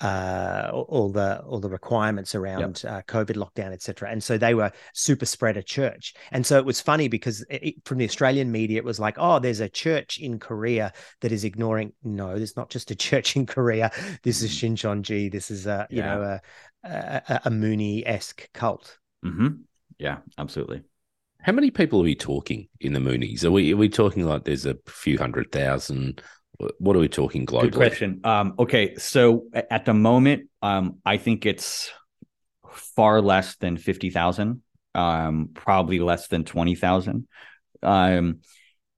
uh, all the all the requirements around yep. uh, COVID lockdown, etc. And so they were super spreader church. And so it was funny because it, from the Australian media, it was like, oh, there's a church in Korea that is ignoring. No, there's not just a church in Korea. This is mm-hmm. Shincheonji. This is a you yeah. know a a, a Moonie esque cult. Mm-hmm. Yeah, absolutely. How many people are we talking in the Moonies? Are we are we talking like there's a few hundred thousand? What are we talking globally? Good question. Um, okay, so at the moment, um, I think it's far less than fifty thousand. Um, probably less than twenty thousand. Um,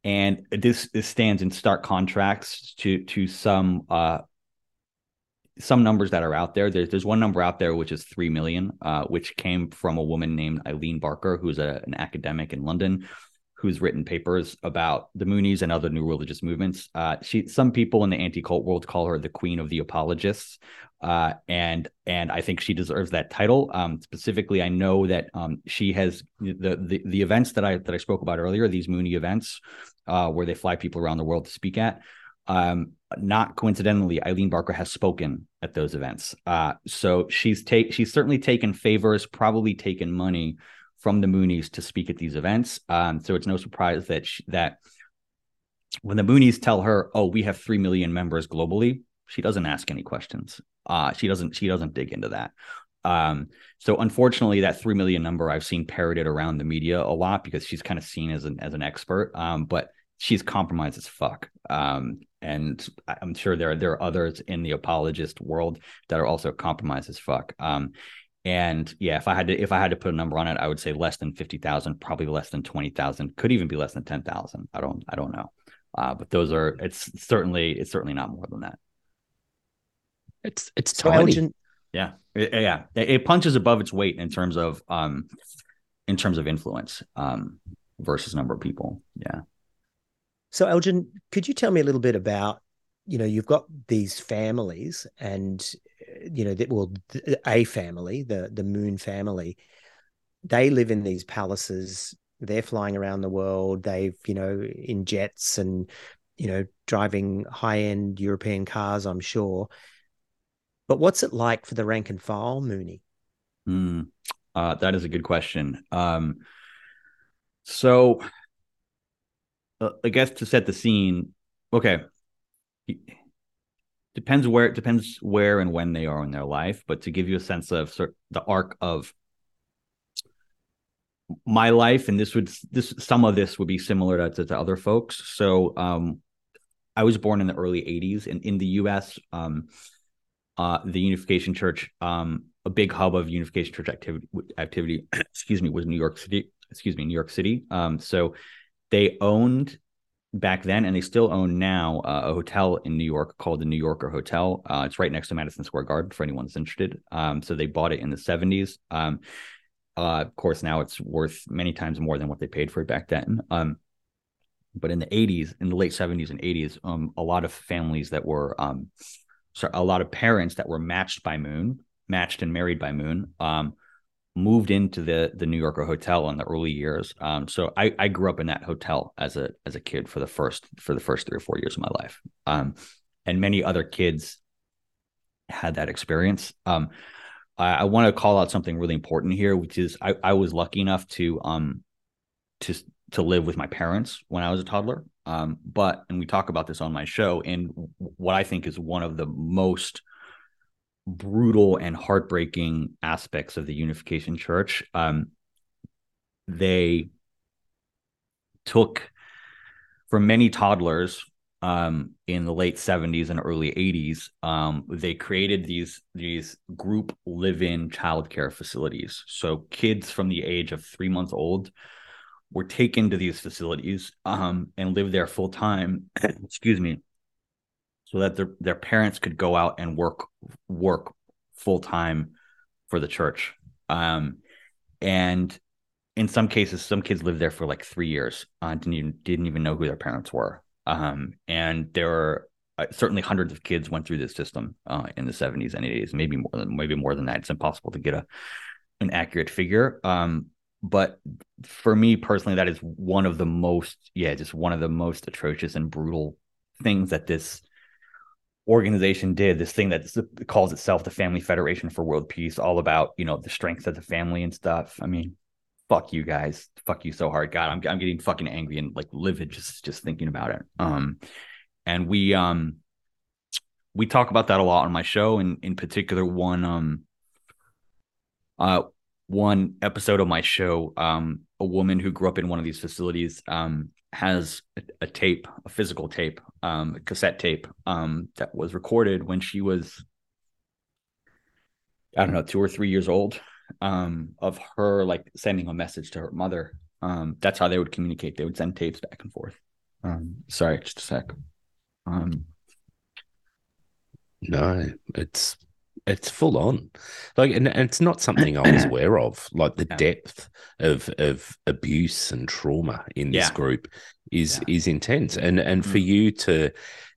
and this, this stands in stark contrast to to some uh, some numbers that are out there. There's there's one number out there which is three million, uh, which came from a woman named Eileen Barker, who's a, an academic in London, who's written papers about the Moonies and other new religious movements. Uh, she, some people in the anti-cult world call her the queen of the apologists, uh, and and I think she deserves that title. Um, specifically, I know that um, she has the, the the events that I that I spoke about earlier, these Moonie events, uh, where they fly people around the world to speak at. Um, not coincidentally, Eileen Barker has spoken at those events. Uh, so she's take she's certainly taken favors, probably taken money from the Moonies to speak at these events. Um, so it's no surprise that she, that when the Moonies tell her, "Oh, we have three million members globally," she doesn't ask any questions. Uh, she doesn't she doesn't dig into that. Um, so unfortunately, that three million number I've seen parroted around the media a lot because she's kind of seen as an as an expert. Um, but she's compromised as fuck. Um, and I'm sure there are there are others in the apologist world that are also compromised as fuck. Um, and yeah, if I had to if I had to put a number on it, I would say less than fifty thousand, probably less than twenty thousand, could even be less than ten thousand. I don't I don't know. Uh, but those are it's certainly it's certainly not more than that. It's it's tiny. yeah, it, yeah, it, it, punches above its weight in terms of um in terms of influence um versus number of people. Yeah. So Elgin, could you tell me a little bit about you know you've got these families and you know, that well, a family, the the Moon family, they live in these palaces. They're flying around the world. They've, you know, in jets and, you know, driving high end European cars. I'm sure. But what's it like for the rank and file Moonie? Mm, uh, that is a good question. Um, so, uh, I guess to set the scene, okay. Depends where it depends where and when they are in their life but to give you a sense of sort of the arc of my life and this would this some of this would be similar to, to other folks. So um i was born in the early 80s and in the us um uh the unification church um a big hub of unification church activity activity excuse me was new york city excuse me new york city. Um so they owned back then, and they still own now uh, a hotel in New York called the New Yorker Hotel. Uh, it's right next to Madison Square Garden for anyone that's interested. Um, so they bought it in the 70s. Um, uh, of course, now it's worth many times more than what they paid for it back then. Um, but in the 80s, in the late 70s and 80s, um, a lot of families that were, um, so a lot of parents that were matched by Moon, matched and married by Moon, um, moved into the the New Yorker hotel in the early years. Um, so I, I grew up in that hotel as a as a kid for the first for the first three or four years of my life. Um, and many other kids had that experience. Um, I, I want to call out something really important here, which is I, I was lucky enough to um to to live with my parents when I was a toddler. Um, but and we talk about this on my show, and what I think is one of the most brutal and heartbreaking aspects of the Unification Church. Um, they took for many toddlers um, in the late 70s and early 80s, um, they created these these group live-in childcare facilities. So kids from the age of three months old were taken to these facilities um, and lived there full time. excuse me, so that their their parents could go out and work work full time for the church. Um, and in some cases, some kids lived there for like three years. Uh, didn't even didn't even know who their parents were. Um, and there were uh, certainly hundreds of kids went through this system uh, in the 70s and 80s, maybe more than maybe more than that. It's impossible to get a an accurate figure. Um, but for me personally, that is one of the most, yeah, just one of the most atrocious and brutal things that this organization did this thing that calls itself the family federation for world peace all about you know the strength of the family and stuff. I mean fuck you guys. Fuck you so hard. God i'm, I'm getting fucking angry and like livid just just thinking about it. Um and we um we talk about that a lot on my show and in particular one um uh one episode of my show um a woman who grew up in one of these facilities um has a, tape, a physical tape, um, a cassette tape um, that was recorded when she was, I don't know, two or three years old, um, of her like sending a message to her mother. Um, that's how they would communicate. They would send tapes back and forth. Um, sorry, just a sec. Um, no, it's it's full on like and, and it's not something i was aware of like the yeah. depth of of abuse and trauma in this yeah. group is yeah. is intense and and mm-hmm. for you to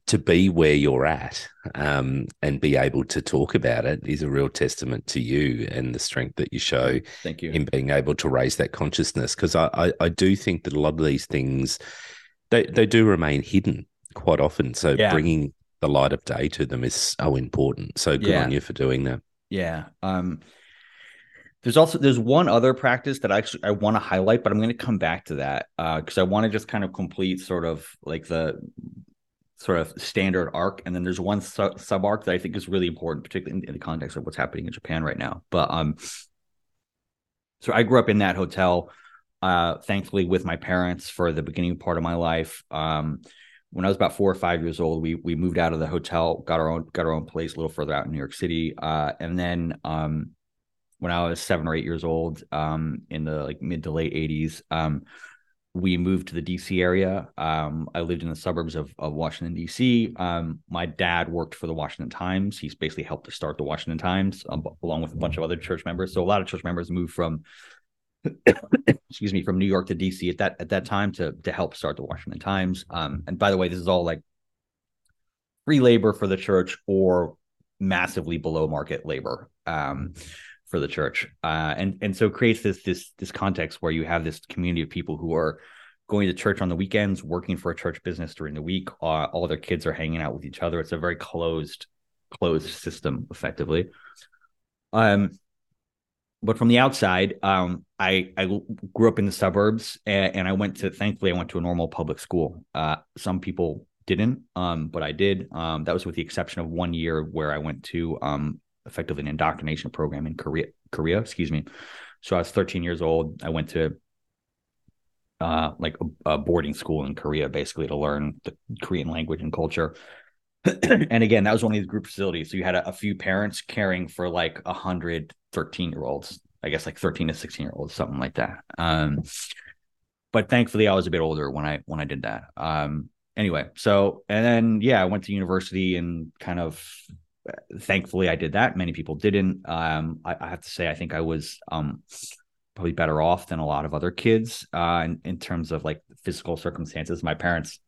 to be where you're at um, and be able to talk about it is a real testament to you and the strength that you show thank you in being able to raise that consciousness because I, I, I do think that a lot of these things they they do remain hidden quite often so bringing the light of day to them is so important. So good yeah. on you for doing that. Yeah. Um, there's also there's one other practice that I actually I want to highlight, but I'm going to come back to that because uh, I want to just kind of complete sort of like the sort of standard arc, and then there's one su- sub arc that I think is really important, particularly in, in, the context of what's happening in Japan right now. But um, so I grew up in that hotel, uh, thankfully with my parents for the beginning part of my life. Um, when I was about four or five years old, we we moved out of the hotel, got our own got our own place a little further out in New York City, uh, and then um, when I was seven or eight years old, um, in the like mid to late '80s, um, we moved to the DC area. Um, I lived in the suburbs of, of Washington D.C. Um, my dad worked for the Washington Times. He's basically helped to start the Washington Times, um, along with a bunch of other church members. So a lot of church members moved from excuse me, from New York to DC at that at that time to to help start the Washington Times. Um, and by the way, this is all like free labor for the church or massively below market labor um, for the church, uh, and and so creates this this this context where you have this community of people who are going to church on the weekends, working for a church business during the week. Uh, all their kids are hanging out with each other. It's a very closed closed system, effectively. Um, but from the outside, um, I I grew up in the suburbs, and, and, I went to. Thankfully, I went to a normal public school. Uh, some people didn't, um, but I did. Um, that was with the exception of one year where I went to um, effectively an indoctrination program in Korea. Korea, excuse me. So I was 13 years old. I went to uh, like a, a boarding school in Korea, basically to learn the Korean language and culture. and again, that was one of these group facilities. So you had a, a few parents caring for like a hundred 13 year olds, I guess like 13 to 16 year olds, something like that. Um, but thankfully I was a bit older when I, when I did that. Um, anyway, so, and then, yeah, I went to university and kind of, thankfully I did that. Many people didn't. Um, I, I have to say, I think I was, um, probably better off than a lot of other kids, uh, in, in terms of like physical circumstances. My parents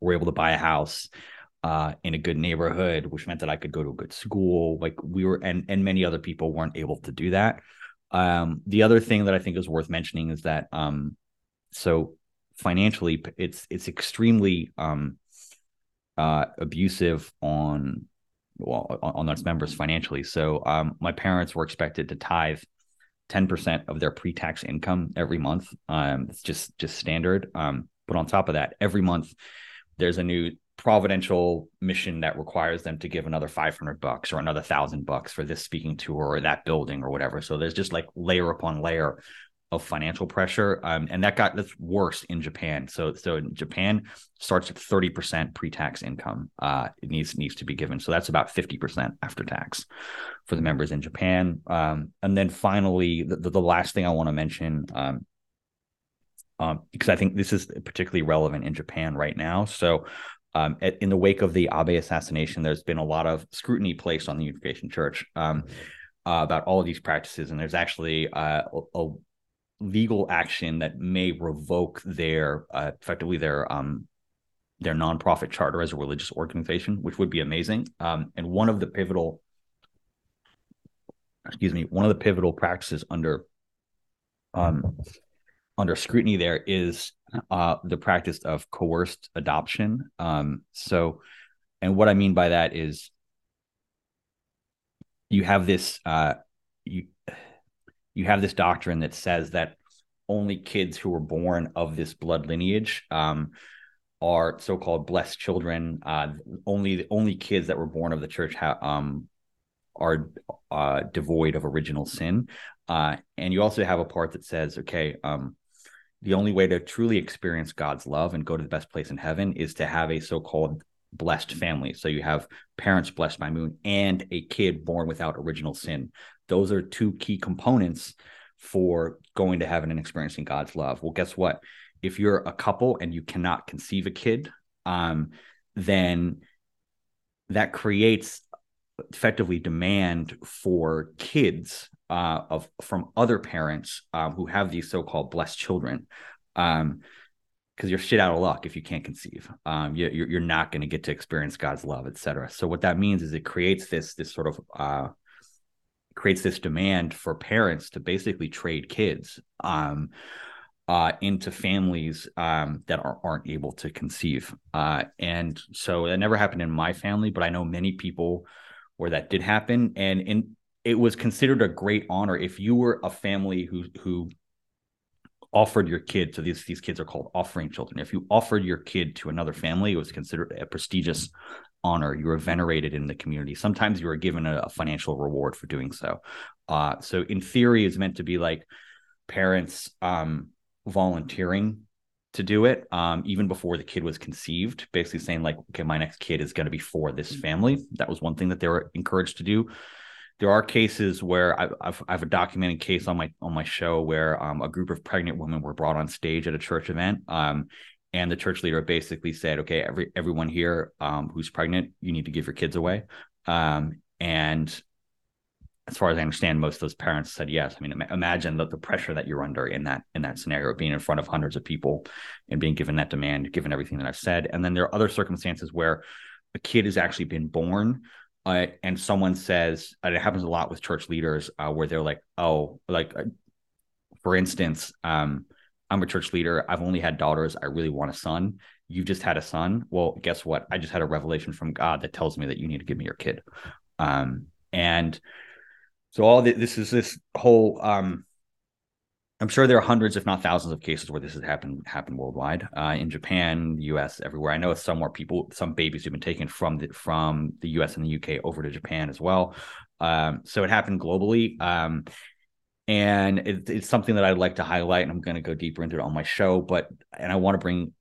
were able to buy a house uh, in a good neighborhood, which meant that I could go to a good school. Like we were, and and many other people weren't able to do that. Um, the other thing that I think is worth mentioning is that um, so financially, it's it's extremely um, uh, abusive on well on, on its members financially. So um, my parents were expected to tithe 10% of their pre-tax income every month. Um, it's just just standard. Um, but on top of that, every month there's a new providential mission that requires them to give another 500 bucks or another thousand bucks for this speaking tour or that building or whatever. So there's just like layer upon layer of financial pressure, um, and that got that's worse in Japan. So so in Japan starts at thirty percent pre-tax income. Uh, it needs needs to be given. So that's about fifty percent after tax for the members in Japan. Um, and then finally, the, the, the last thing I want to mention. Um, um, because I think this is particularly relevant in Japan right now. So, um, at, in the wake of the Abe assassination, there's been a lot of scrutiny placed on the Unification Church um, uh, about all of these practices, and there's actually uh, a, a, legal action that may revoke their uh, effectively their um their nonprofit charter as a religious organization, which would be amazing. Um, and one of the pivotal, excuse me, one of the pivotal practices under um under scrutiny there is uh, the practice of coerced adoption. Um, so, and what I mean by that is you have this uh, you you have this doctrine that says that only kids who were born of this blood lineage um, are so-called blessed children. Uh, only the only kids that were born of the church ha- um, are uh, devoid of original sin. Uh, and you also have a part that says, okay, um, the only way to truly experience God's love and go to the best place in heaven is to have a so-called blessed family. So you have parents blessed by moon and a kid born without original sin. Those are two key components for going to heaven and experiencing God's love. Well, guess what? If you're a couple and you cannot conceive a kid, um, then that creates effectively demand for kids uh, of from other parents um, who have these so-called blessed children. Um, because you're shit out of luck if you can't conceive. Um, you, you're, not going to get to experience God's love, etc. So what that means is it creates this this sort of uh, creates this demand for parents to basically trade kids um, uh, into families um, that are, aren't able to conceive. Uh, and so that never happened in my family, but I know many people where that did happen, and in it was considered a great honor if you were a family who who offered your kid so these these kids are called offering children. If you offered your kid to another family it was considered a prestigious honor. You were venerated in the community. Sometimes you were given a, a financial reward for doing so. Uh, so in theory it's meant to be like parents um, volunteering to do it um, even before the kid was conceived basically saying like okay my next kid is going to be for this family. That was one thing that they were encouraged to do there are cases where I've, I've, I have a documented case on my on my show where um, a group of pregnant women were brought on stage at a church event, um, and the church leader basically said, "Okay, every everyone here um, who's pregnant, you need to give your kids away." Um, and as far as I understand, most of those parents said yes. I mean, imagine the, the pressure that you're under in that in that scenario, being in front of hundreds of people and being given that demand, given everything that I've said. And then there are other circumstances where a kid has actually been born uh, and someone says, and it happens a lot with church leaders, uh, where they're like, "Oh, like, uh, for instance, um, I'm a church leader. I've only had daughters. I really want a son. You've just had a son. Well, guess what? I just had a revelation from God that tells me that you need to give me your kid." Um, and so all the, this is this whole um, I'm sure there are hundreds, if not thousands, of cases where this has happened happened worldwide. Uh, in Japan, the U.S., everywhere. I know some more people, some babies have been taken from the from the U.S. and the U.K. over to Japan as well. Um, so it happened globally, um, and it, it's something that I'd like to highlight. And I'm going to go deeper into it on my show, but and I want to bring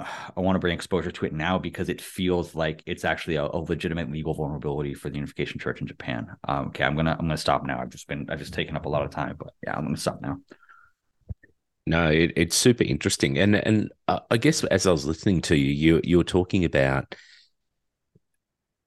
I want to bring exposure to it now because it feels like it's actually a, a legitimate legal vulnerability for the Unification Church in Japan. Um, okay, I'm gonna I'm gonna stop now. I've just been I've just taken up a lot of time, but yeah, I'm gonna stop now. No, it, it's super interesting, and and uh, I guess as I was listening to you, you you were talking about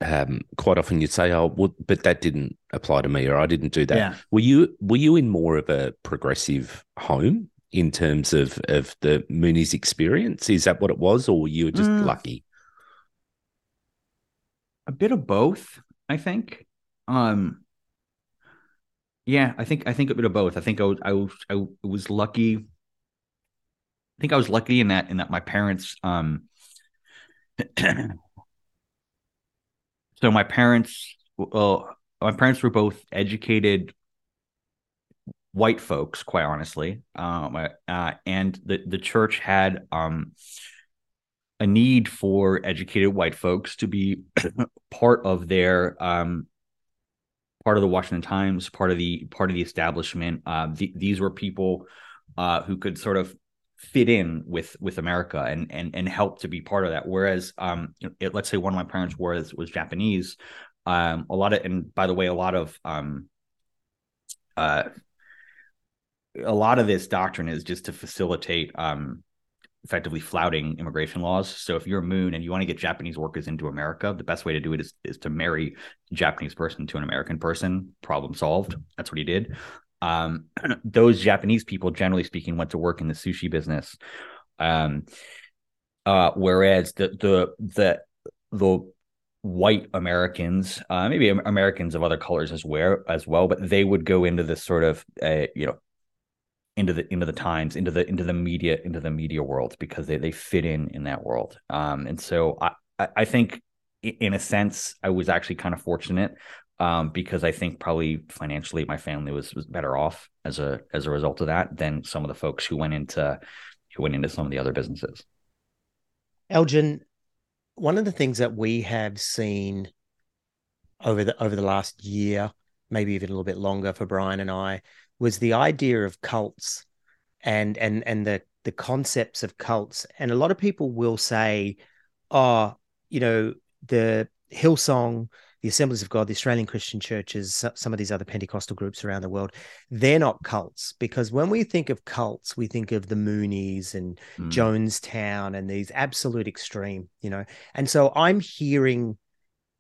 um, quite often you'd say, "Oh, well, but that didn't apply to me," or "I didn't do that." Yeah. Were you were you in more of a progressive home in terms of of the Moonie's experience? Is that what it was, or were you were just mm, lucky? A bit of both, I think. Um, Yeah, I think I think a bit of both. I think I was I was I was lucky. I think I was lucky in that in that my parents um so my parents well my parents were both educated white folks quite honestly um uh, and the the church had um a need for educated white folks to be part of their um, part of the Washington Times, part of the part of the establishment. Uh, the, these were people uh, who could sort of fit in with with America and and and help to be part of that. Whereas, um, it, let's say one of my parents was was Japanese. Um, a lot of and by the way, a lot of um, uh, a lot of this doctrine is just to facilitate um effectively flouting immigration laws. So if you're a moon and you want to get Japanese workers into America, the best way to do it is, is to marry a Japanese person to an American person. Problem solved. That's what he did. Um, those Japanese people, generally speaking, went to work in the sushi business. Um, uh, whereas the the the the white Americans, uh, maybe Americans of other colors as well, as well, but they would go into this sort of uh, you know into the into the times into the into the media into the media world because they they fit in in that world um and so i i think in a sense i was actually kind of fortunate um because i think probably financially my family was was better off as a as a result of that than some of the folks who went into who went into some of the other businesses. Elgin one of the things that we have seen over the over the last year maybe even a little bit longer for brian and i was the idea of cults and and and the the concepts of cults. And a lot of people will say oh you know the hillsong the assemblies of god the australian christian churches some of these other pentecostal groups around the world they're not cults because when we think of cults we think of the moonies and mm. jonestown and these absolute extreme you know and so i'm hearing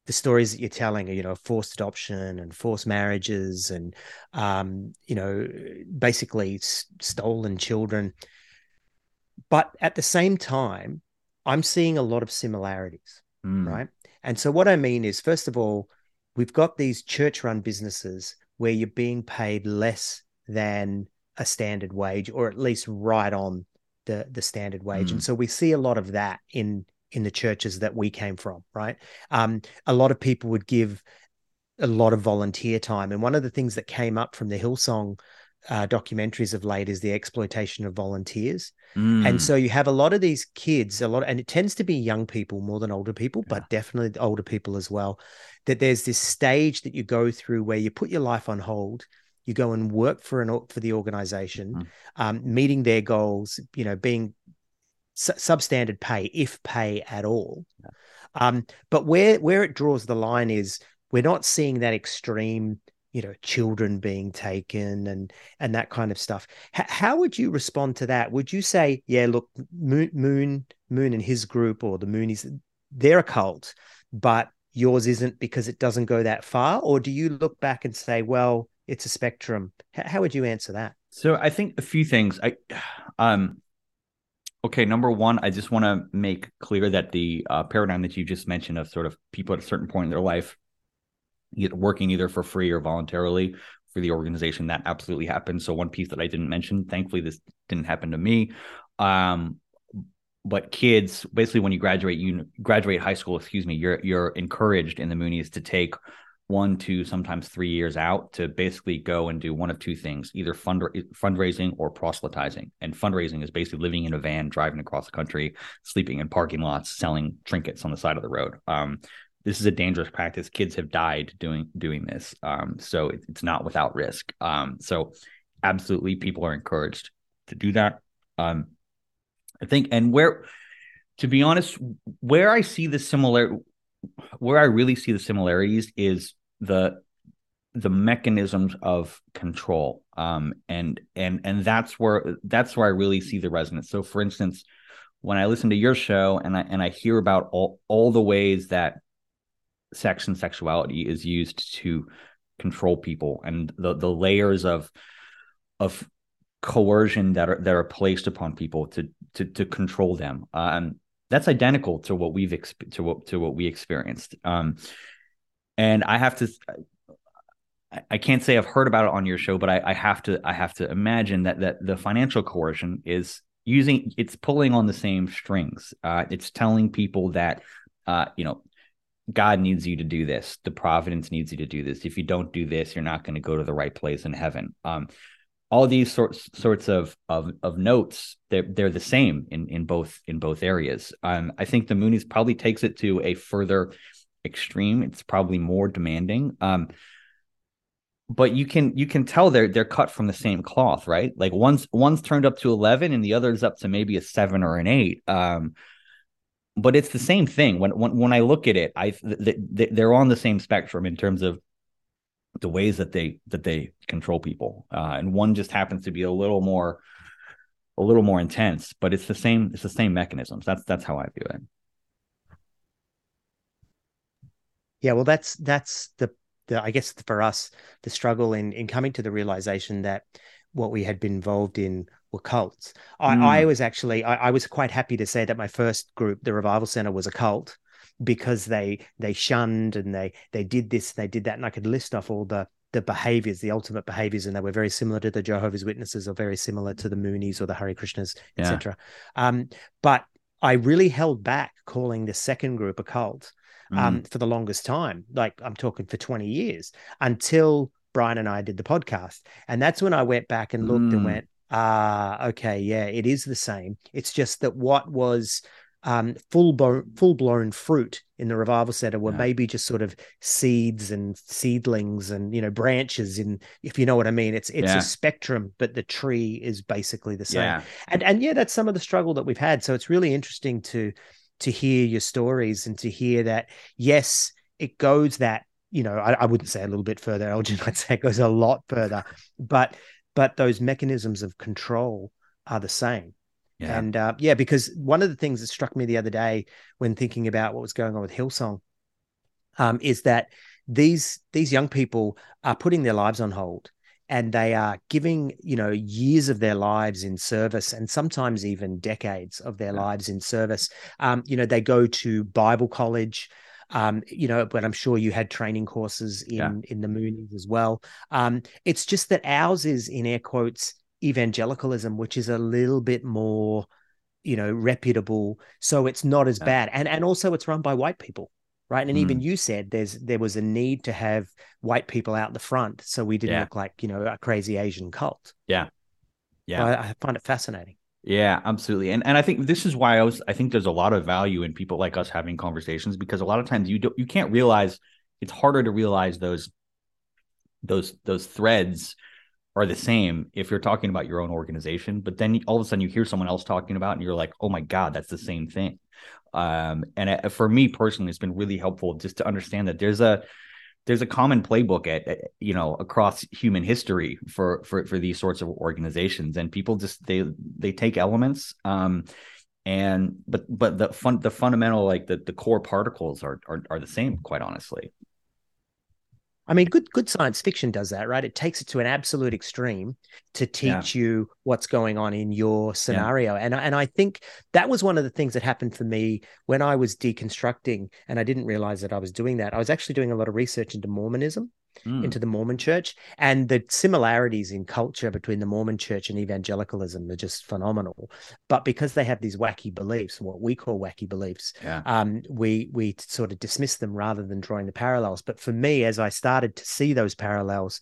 the stories that you're telling are, you know, forced adoption and forced marriages and, um, you know, basically s- stolen children. But at the same time, I'm seeing a lot of similarities, mm. right? And so what I mean is, first of all, we've got these church run businesses where you're being paid less than a standard wage or at least right on the the standard wage mm. and so we see a lot of that in in the churches that we came from, right? Um, a lot of people would give a lot of volunteer time. And one of the things that came up from the Hillsong uh, documentaries of late is the exploitation of volunteers. Mm. And so you have a lot of these kids, a lot, and it tends to be young people more than older people, but definitely older people as well. That there's this stage that you go through where you put your life on hold. You go and work for an for the organization, mm. um, meeting their goals. You know, being substandard pay, if pay at all. Yeah. Um, but where where it draws the line is we're not seeing that extreme, you know, children being taken and and that kind of stuff. H- how would you respond to that? Would you say, yeah, look, Moon Moon Moon and his group or the Moonies, they're a cult, but yours isn't because it doesn't go that far, or do you look back and say, well, it's a spectrum? H- how would you answer that? So I think a few things. I um Okay, number one, I just want to make clear that the uh, paradigm that you just mentioned of sort of people at a certain point in their life working either for free or voluntarily for the organization, that absolutely happens. So one piece that I didn't mention, thankfully, this didn't happen to me. Um, but kids, basically, when you graduate, you graduate high school, excuse me, you're you're encouraged in the Moonies to take one, two, sometimes three years out to basically go and do one of two things either fund, fundraising or proselytizing. And fundraising is basically living in a van, driving across the country, sleeping in parking lots, selling trinkets on the side of the road. Um, this is a dangerous practice. Kids have died doing doing this, um, so it, it's not without risk. Um, so, absolutely, people are encouraged to do that. Um, I think, and where, to be honest, where I see the similar, where I really see the similarities is the the mechanisms of control um and and and that's where that's where i really see the resonance so for instance when i listen to your show and i and i hear about all all the ways that sex and sexuality is used to control people and the the layers of of coercion that are that are placed upon people to to to control them um that's identical to what we've exp- to what to what we experienced um and I have to I can't say I've heard about it on your show, but I, I have to I have to imagine that that the financial coercion is using it's pulling on the same strings. Uh, it's telling people that uh, you know God needs you to do this. The providence needs you to do this. If you don't do this, you're not going to go to the right place in heaven. Um, all these sorts sorts of of, of notes they're, they're the same in in both in both areas. Um, I think the Moonies probably takes it to a further extreme. It's probably more demanding. Um, but you can you can tell they're they're cut from the same cloth, right? Like one's one's turned up to eleven and the other's up to maybe a seven or an eight. Um, but it's the same thing. When when when I look at it, I th- th- they're on the same spectrum in terms of the ways that they that they control people, uh, and one just happens to be a little more a little more intense, but it's the same it's the same mechanisms. That's that's how I view it. Yeah, well, that's that's the the I guess for us the struggle in in coming to the realization that what we had been involved in were cults. I, mm. I was actually I, I, was quite happy to say that my first group, the Revival Center, was a cult because they they shunned and they they did this, and they did that, and I could list off all the the behaviors, the ultimate behaviors, and they were very similar to the Jehovah's Witnesses or very similar to the Moonies or the Hare Krishnas, yeah. etc. Um, but I really held back calling the second group a cult um, mm. for the longest time. Like I'm talking for 20 years until Brian and I did the podcast. And that's when I went back and looked mm. and went, ah, okay, yeah, it is the same. It's just that what was um, full blown full blown fruit in the revival center were yeah. maybe just sort of seeds and seedlings and you know branches in if you know what I mean. It's it's yeah. a spectrum, but the tree is basically the same. Yeah. And and yeah, that's some of the struggle that we've had. So it's really interesting to to hear your stories and to hear that yes, it goes that you know I, I wouldn't say a little bit further, Elgin. I'd say it goes a lot further, but but those mechanisms of control are the same. Yeah. And uh, yeah, because one of the things that struck me the other day when thinking about what was going on with Hillsong um, is that these these young people are putting their lives on hold and they are giving you know years of their lives in service and sometimes even decades of their yeah. lives in service um, you know they go to bible college um, you know, but I'm sure you had training courses in yeah. in the Moonies as well. Um, it's just that ours is in air quotes evangelicalism, which is a little bit more, you know, reputable. So it's not as yeah. bad, and and also it's run by white people, right? And mm. even you said there's there was a need to have white people out the front, so we didn't yeah. look like you know a crazy Asian cult. Yeah, yeah, I, I find it fascinating. Yeah, absolutely. And and I think this is why I was I think there's a lot of value in people like us having conversations because a lot of times you don't you can't realize it's harder to realize those those those threads are the same if you're talking about your own organization, but then all of a sudden you hear someone else talking about and you're like, "Oh my god, that's the same thing." Um and uh, for me personally it's been really helpful just to understand that there's a there's a common playbook at, at, you know across human history for for for these sorts of organizations. And people just they they take elements um and but but the fun the fundamental like the the core particles are are, are the same quite honestly I mean, good good science fiction does that, right? It takes it to an absolute extreme to teach yeah. you what's going on in your scenario. Yeah. And and I think that was one of the things that happened for me when I was deconstructing, and I didn't realize that I was doing that. I was actually doing a lot of research into Mormonism mm. into the Mormon church. And the similarities in culture between the Mormon church and evangelicalism are just phenomenal. But because they have these wacky beliefs, what we call wacky beliefs, yeah. um, we we sort of dismiss them rather than drawing the parallels. But for me, as I started to see those parallels,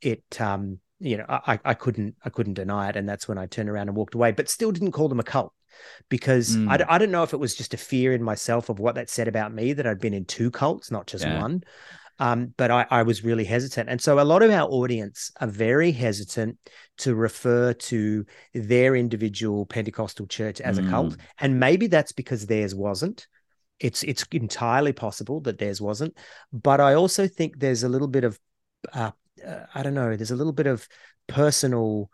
it um, you know, I, I couldn't I couldn't deny it, and that's when I turned around and walked away. But still, didn't call them a cult because mm. I, I don't know if it was just a fear in myself of what that said about me that I'd been in two cults, not just yeah. one. Um, but I, I, was really hesitant. And so a lot of our audience are very hesitant to refer to their individual Pentecostal church as mm. a cult. Mm. And maybe that's because theirs wasn't. It's it's entirely possible that theirs wasn't. But I also think there's a little bit of uh, uh, I don't know, there's a little bit of personal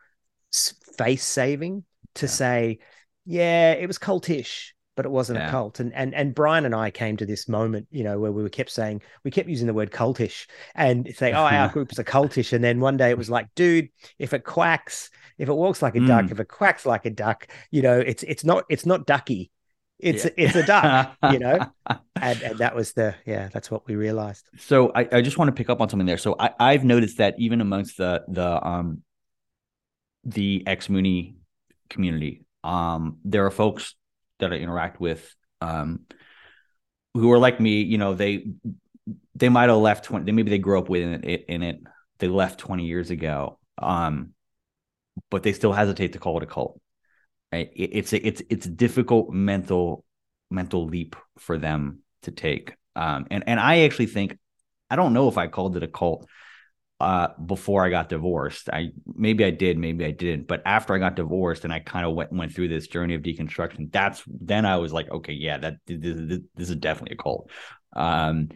face saving to yeah. say, yeah, it was cultish but it wasn't yeah. a cult. And and and Brian and I came to this moment, you know, where we were kept saying we kept using the word cultish and saying, "Oh, our group's a cultish." And then one day it was like, "Dude, if it quacks, if it walks like a mm. duck, if it quacks like a duck, you know, it's it's not it's not ducky." it's yeah. it's a duck, you know. and, and that was the yeah, that's what we realized. So I, I just want to pick up on something there. So I, I've noticed that even amongst the the um the ex Moonie community, um, there are folks that I interact with um who are like me, you know, they they might have left 20 maybe they grew up within it in it they left 20 years ago um but they still hesitate to call it a cult right? it, it's a, it's it's a difficult mental mental leap for them to take um and and i actually think i don't know if i called it a cult uh before i got divorced i maybe i did maybe i didn't but after i got divorced and i kind of went went through this journey of deconstruction that's then i was like okay yeah that this, this is definitely a cult um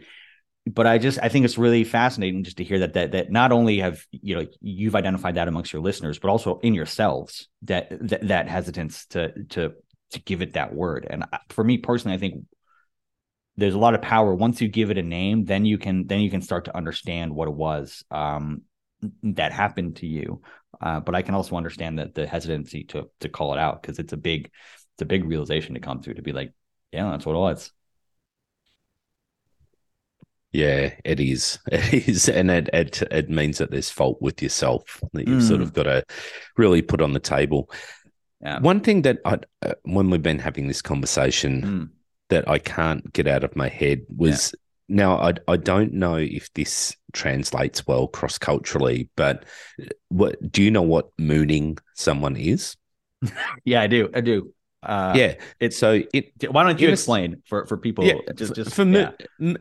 but I just I think it's really fascinating just to hear that that that not only have you know you've identified that amongst your listeners, but also in yourselves that that, that hesitance to to to give it that word. And for me personally, I think there's a lot of power once you give it a name. Then you can then you can start to understand what it was um, that happened to you. Uh, but I can also understand that the hesitancy to to call it out because it's a big it's a big realization to come through to be like, yeah, that's what it was. Yeah, it is. It is, and it it it means that there's fault with yourself that you've mm. sort of got to really put on the table. Yeah. One thing that I, uh, when we've been having this conversation, mm. That I can't get out of my head was yeah. now I I don't know if this translates well cross culturally, but what do you know what mooning someone is? yeah, I do. I do. Uh, yeah, it's so it. Why don't you explain for for people? Yeah, just, just for yeah.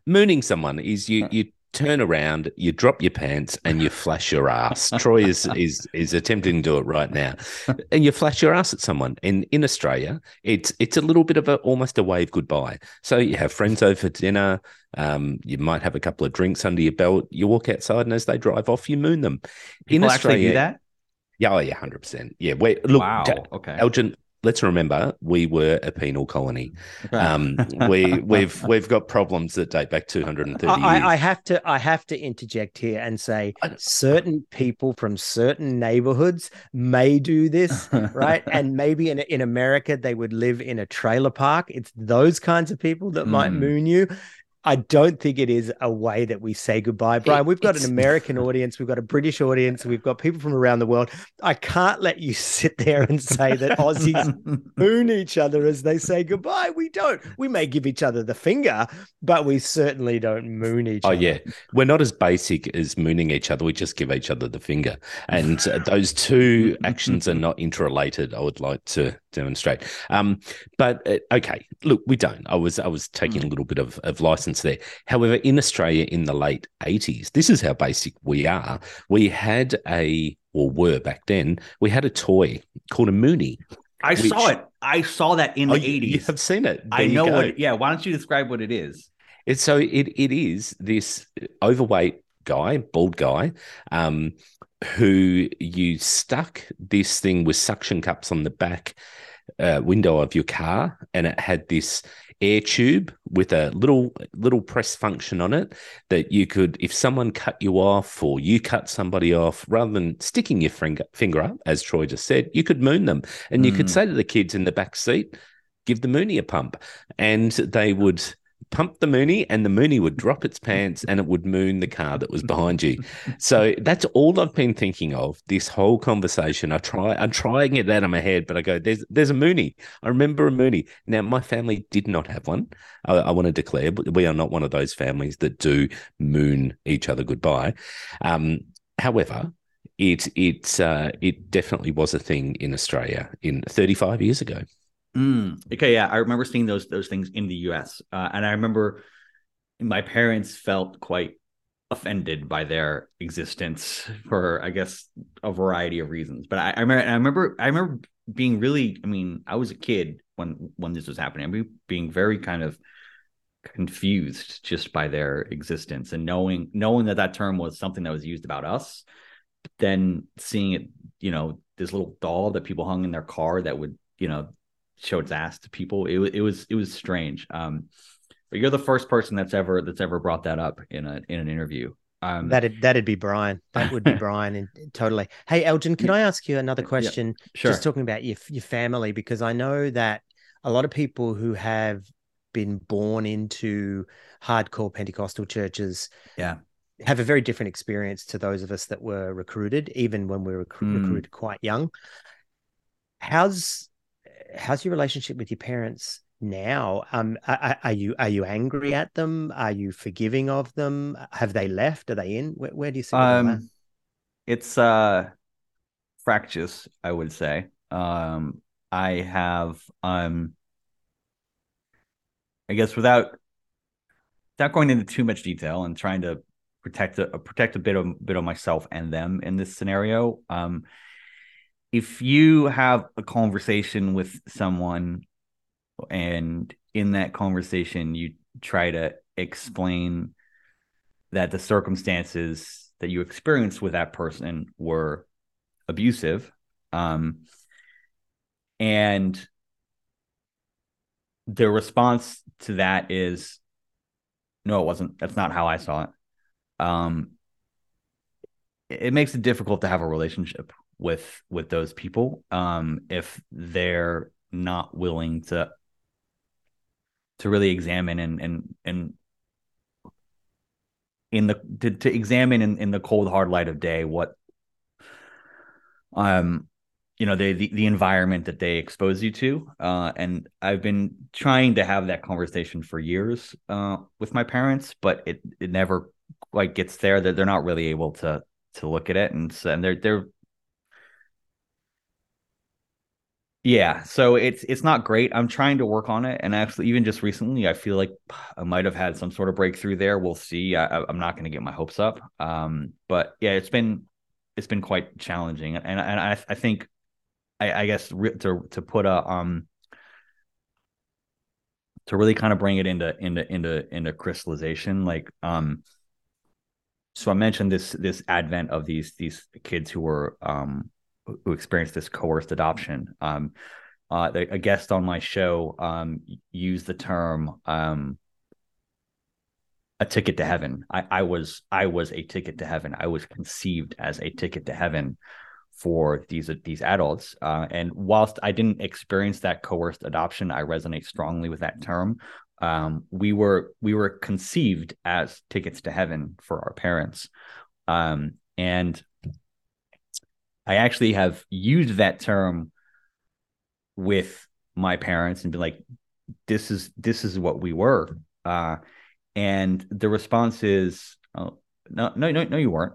mooning someone is you you turn around, you drop your pants, and you flash your ass. Troy is is is attempting to do it right now, and you flash your ass at someone. And in Australia, it's it's a little bit of a almost a wave goodbye. So you have friends over for dinner. Um, you might have a couple of drinks under your belt. You walk outside, and as they drive off, you moon them. People in Australia, do that. Yeah, oh yeah, hundred percent. Yeah, we look. Wow. okay, Elgin, let's remember we were a penal colony. Um, we we've we've got problems that date back 230 I, years. I have to I have to interject here and say certain people from certain neighborhoods may do this, right? and maybe in in America they would live in a trailer park. It's those kinds of people that mm. might moon you. I don't think it is a way that we say goodbye, Brian. We've got an American audience, we've got a British audience, we've got people from around the world. I can't let you sit there and say that Aussies moon each other as they say goodbye. We don't. We may give each other the finger, but we certainly don't moon each oh, other. Oh yeah, we're not as basic as mooning each other. We just give each other the finger, and uh, those two actions are not interrelated. I would like to demonstrate. Um, but uh, okay, look, we don't. I was I was taking a little bit of, of license there. However, in Australia in the late eighties, this is how basic we are. We had a or were back then. We had a toy called a Moonie. I which, saw it. I saw that in the eighties. You have seen it. There I know what. Yeah. Why don't you describe what it is? It's so it it is this overweight guy, bald guy, um, who you stuck this thing with suction cups on the back uh, window of your car, and it had this air tube with a little little press function on it that you could, if someone cut you off or you cut somebody off, rather than sticking your finger finger up, as Troy just said, you could moon them, and mm. you could hmm. say to the kids in the back seat, "Give the Moonie a pump," and they would pump the Moonie and the Moonie would drop its pants and it would moon the car that was behind you. So that's all I've been thinking of this whole conversation. I try, I'm trying it out of my head, but I go, there's there's a Moonie. I remember a Moonie. Now my family did not have one. I, I want to declare, we are not one of those families that do moon each other goodbye. Um, however, it it uh, it definitely was a thing in Australia in 35 years ago. Mm, okay, yeah, I remember seeing those those things in the U.S. Uh, and I remember my parents felt quite offended by their existence for, I guess, a variety of reasons. But I, I remember, I remember, I remember being really. I mean, I was a kid when when this was happening. I mean, being very kind of confused just by their existence and knowing knowing that that term was something that was used about us. But then seeing it, you know, this little doll that people hung in their car that would, you know, show its ass to people. It, it was it was strange. Um, but you're the first person that's ever that's ever brought that up in a in an interview. Um, that'd that'd be Brian. That would be Brian, and totally. Hey, Elgin, can I ask you another question? Yeah, sure. Just talking about your your family because I know that a lot of people who have been born into hardcore Pentecostal churches, yeah, have a very different experience to those of us that were recruited, even when we were mm. recruited quite young. How's how's your relationship with your parents now? Um, are, are, you are you angry at them? Are you forgiving of them? Have they left? Are they in? Where, where do you see um, It's uh fractious, I would say. Um, I have um, I guess without without going into too much detail and trying to protect a protect a bit of bit of myself and them in this scenario. Um, if you have a conversation with someone and in that conversation you try to explain that the circumstances that you experienced with that person were abusive um, and the response to that is no it wasn't. That's not how i saw it. Um, it makes it difficult to have a relationship with with those people um, if they're not willing to to really examine and and and in the to, to examine in, in the cold hard light of day what um you know the, the, the environment that they expose you to uh, and i've been trying to have that conversation for years uh, with my parents but it it never quite gets there. That they're not really able to to look at it and and they're they're Yeah, so it's it's not great. I'm trying to work on it, and actually, even just recently, I feel like I might have had some sort of breakthrough there. We'll see. I, am not going to get my hopes up, um, but yeah, it's been it's been quite challenging, and and I, I think I, I guess to to put a um to really kind of bring it into into into into crystallization, like um. So I mentioned this this advent of these these kids who were um who experienced this coerced adoption. Um, uh, a guest on my show um, used the term um, a ticket to heaven. I, I, was I was a ticket to heaven. I was conceived as a ticket to heaven for these these adults. Uh, and whilst I didn't experience that coerced adoption, I resonate strongly with that term. Um, we were we were conceived as tickets to heaven for our parents, um, and I actually have used that term with my parents and been like, this is this is what we were. Uh, and the response is, oh, no, no, no, no, you weren't.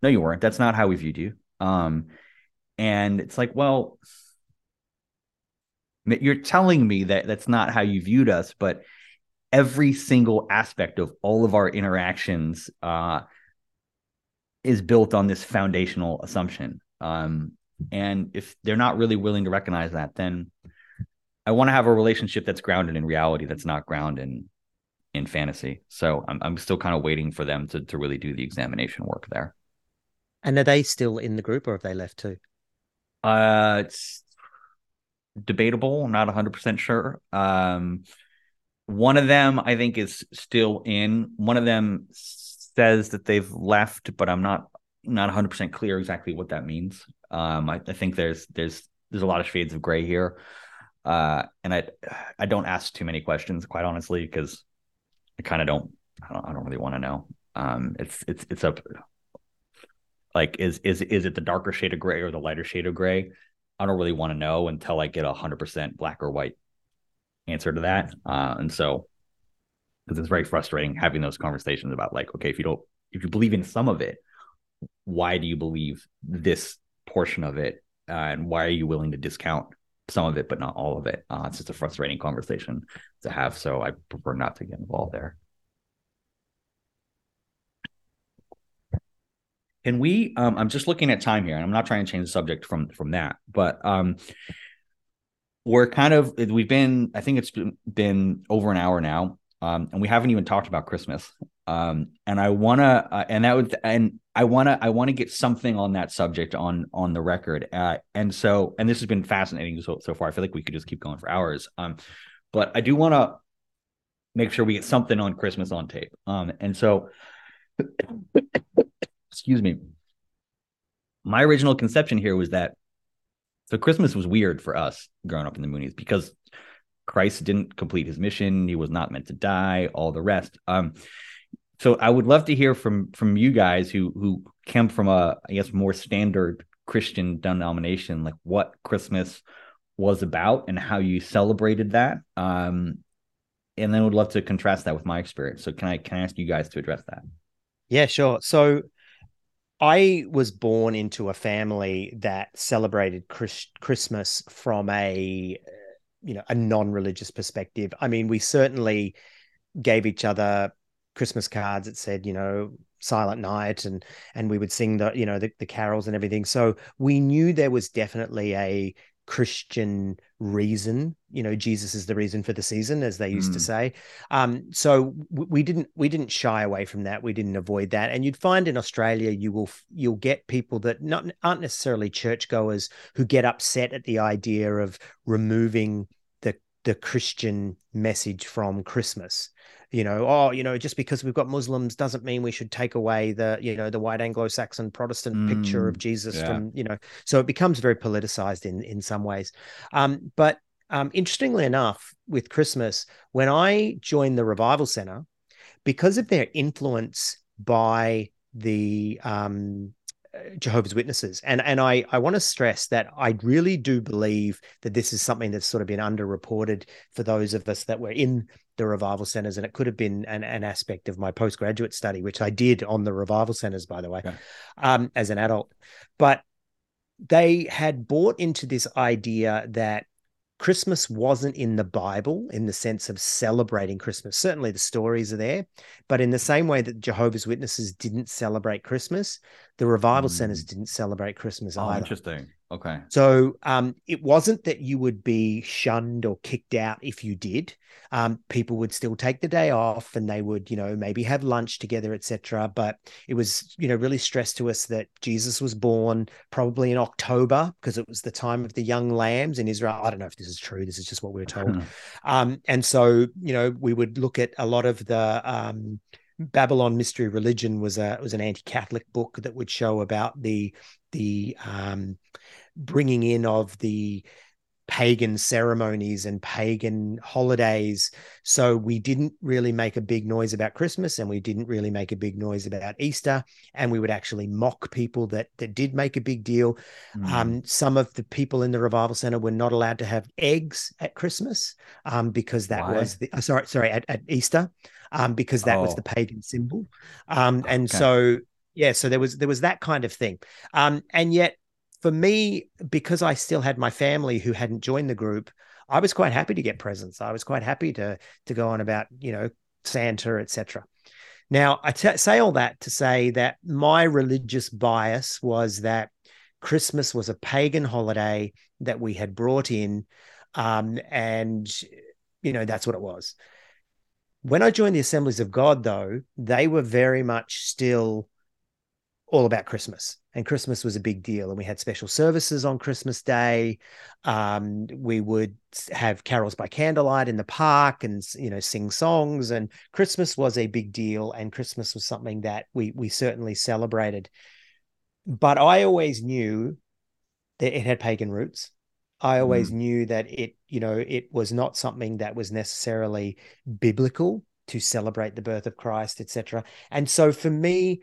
No, you weren't. That's not how we viewed you. Um, and it's like, well, you're telling me that that's not how you viewed us, but every single aspect of all of our interactions uh, is built on this foundational assumption. Um, and if they're not really willing to recognize that, then I want to have a relationship that's grounded in reality, that's not grounded in in fantasy. So I'm I'm still kind of waiting for them to to really do the examination work there. And are they still in the group, or have they left too? Uh, it's debatable. I'm not 100 percent sure. Um, one of them I think is still in. One of them says that they've left, but I'm not not 100 percent clear exactly what that means. Um, I, I, think there's there's there's a lot of shades of gray here, uh, and I I don't ask too many questions, quite honestly, because I kind of don't I don't I don't really want to know. Um, it's it's it's up like is is is it the darker shade of gray or the lighter shade of gray? I don't really want to know until I get a hundred percent black or white answer to that. Uh, and so because it's very frustrating having those conversations about like, okay, if you don't, if you believe in some of it, why do you believe this portion of it, uh, and why are you willing to discount some of it but not all of it? Uh, it's just a frustrating conversation to have, so I prefer not to get involved there. Can we? Um, I'm just looking at time here, and I'm not trying to change the subject from from that, but um, we're kind of we've been. I think it's been, been over an hour now um, and we haven't even talked about Christmas. Um, and I wanna, uh, and that would, and I wanna, I wanna get something on that subject on on the record. Uh, and so, and this has been fascinating so so far. I feel like we could just keep going for hours. Um, but I do want to make sure we get something on Christmas on tape. Um, and so, excuse me. My original conception here was that so Christmas was weird for us growing up in the Moonies because Christ didn't complete his mission. He was not meant to die. All the rest. Um, so I would love to hear from from you guys who who come from a I guess more standard Christian denomination, like what Christmas was about and how you celebrated that. Um, and then would love to contrast that with my experience. So can I can I ask you guys to address that? Yeah, sure. So I was born into a family that celebrated Chris- Christmas from a you know a non-religious perspective. I mean, we certainly gave each other Christmas cards that said, you know, Silent Night, and and we would sing the you know the, the carols and everything. So we knew there was definitely a Christian reason. You know, Jesus is the reason for the season, as they used mm. to say. Um, so we didn't we didn't shy away from that. We didn't avoid that. And you'd find in Australia, you will you'll get people that not aren't necessarily churchgoers who get upset at the idea of removing the the Christian message from Christmas you know, oh, you know, just because we've got Muslims doesn't mean we should take away the, you know, the white Anglo-Saxon Protestant mm, picture of mm, Jesus yeah. from, you know, so it becomes very politicized in in some ways. Um, but um, interestingly enough, with Christmas, when I joined the Revival Center, because of their influence by the um, Jehovah's Witnesses. And and I I want to stress that I really do believe that this is something that's sort of been underreported for those of us that were in the revival centers. And it could have been an, an aspect of my postgraduate study, which I did on the revival centers, by the way, um, as an adult. But they had bought into this idea that Christmas wasn't in the Bible in the sense of celebrating Christmas. Certainly the stories are there, but in the same way that Jehovah's Witnesses didn't celebrate Christmas, the revival mm. centers didn't celebrate Christmas oh, either. Interesting. Okay. So um, it wasn't that you would be shunned or kicked out if you did. Um, people would still take the day off and they would, you know, maybe have lunch together, etc. But it was, you know, really stressed to us that Jesus was born probably in October because it was the time of the young lambs in Israel. I don't know if this is true. This is just what we were told. um, and so, you know, we would look at a lot of the um, Babylon Mystery Religion was a was an anti-Catholic book that would show about the the um, bringing in of the pagan ceremonies and pagan holidays. So we didn't really make a big noise about Christmas and we didn't really make a big noise about Easter. And we would actually mock people that that did make a big deal. Mm. Um, some of the people in the revival center were not allowed to have eggs at Christmas um, because that Why? was the uh, sorry, sorry, at, at Easter, um, because that oh. was the pagan symbol. Um, and okay. so yeah, so there was there was that kind of thing. Um, and yet for me, because I still had my family who hadn't joined the group, I was quite happy to get presents. I was quite happy to to go on about you know Santa, etc. Now I t- say all that to say that my religious bias was that Christmas was a pagan holiday that we had brought in, um, and you know that's what it was. When I joined the Assemblies of God, though, they were very much still all about Christmas and Christmas was a big deal. And we had special services on Christmas Day. Um, we would have carols by candlelight in the park and you know sing songs. And Christmas was a big deal, and Christmas was something that we we certainly celebrated. But I always knew that it had pagan roots. I always mm. knew that it you know it was not something that was necessarily biblical to celebrate the birth of Christ, etc. And so for me,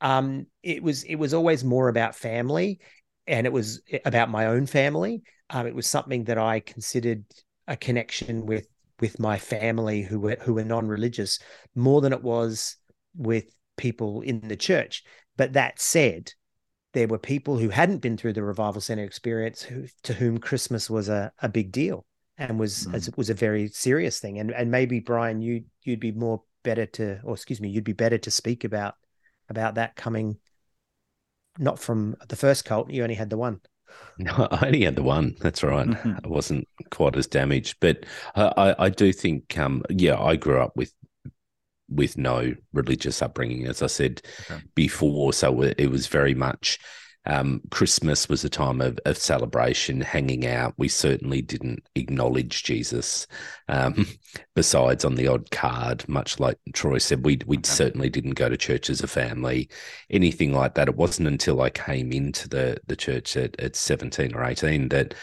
um, it was it was always more about family, and it was about my own family. Um, it was something that I considered a connection with with my family who were who were non-religious more than it was with people in the church. But that said, there were people who hadn't been through the revival center experience who to whom Christmas was a, a big deal and was mm. was a very serious thing. And and maybe Brian, you you'd be more better to, or excuse me, you'd be better to speak about about that coming not from the first cult. You only had the one. No, I only had the one. That's right. Mm-hmm. I wasn't quite as damaged, but I, I, do think, um, yeah, I grew up with with no religious upbringing, as I said okay. before. So it was very much um, Christmas was a time of, of, celebration, hanging out. We certainly didn't acknowledge Jesus. Um, besides on the odd card, much like Troy said, we we okay. certainly didn't go to church as a family, anything like that. It wasn't until I came into the the church at, at seventeen or eighteen that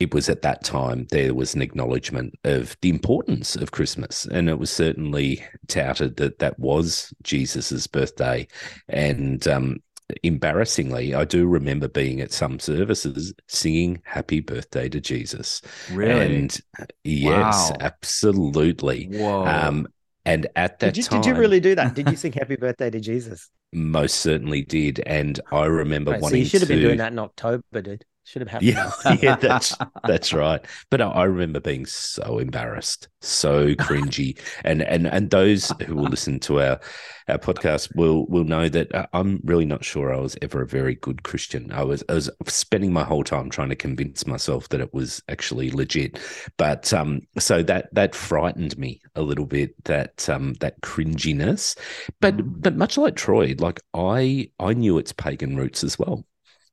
it was at that time there was an acknowledgement of the importance of Christmas, and it was certainly touted that that was Jesus's birthday, and um, embarrassingly, I do remember being at some services singing "Happy Birthday to Jesus." Really? And yes, Wow. absolutely. Whoa. Um, and at that Did you, time, did you really do that? Did you sing happy birthday to Jesus? most certainly did. And I remember Right, so you should have to. been doing that in October, dude. Should have happened. Yeah, yeah, that's that's right. But I, I remember being so embarrassed, so cringy, and and and those who will listen to our our podcast will will know that uh, I'm really not sure I was ever a very good Christian. I was I was spending my whole time trying to convince myself that it was actually legit. But um, so that that frightened me a little bit. That um that cringiness, but but much like Troy, like I I knew its pagan roots as well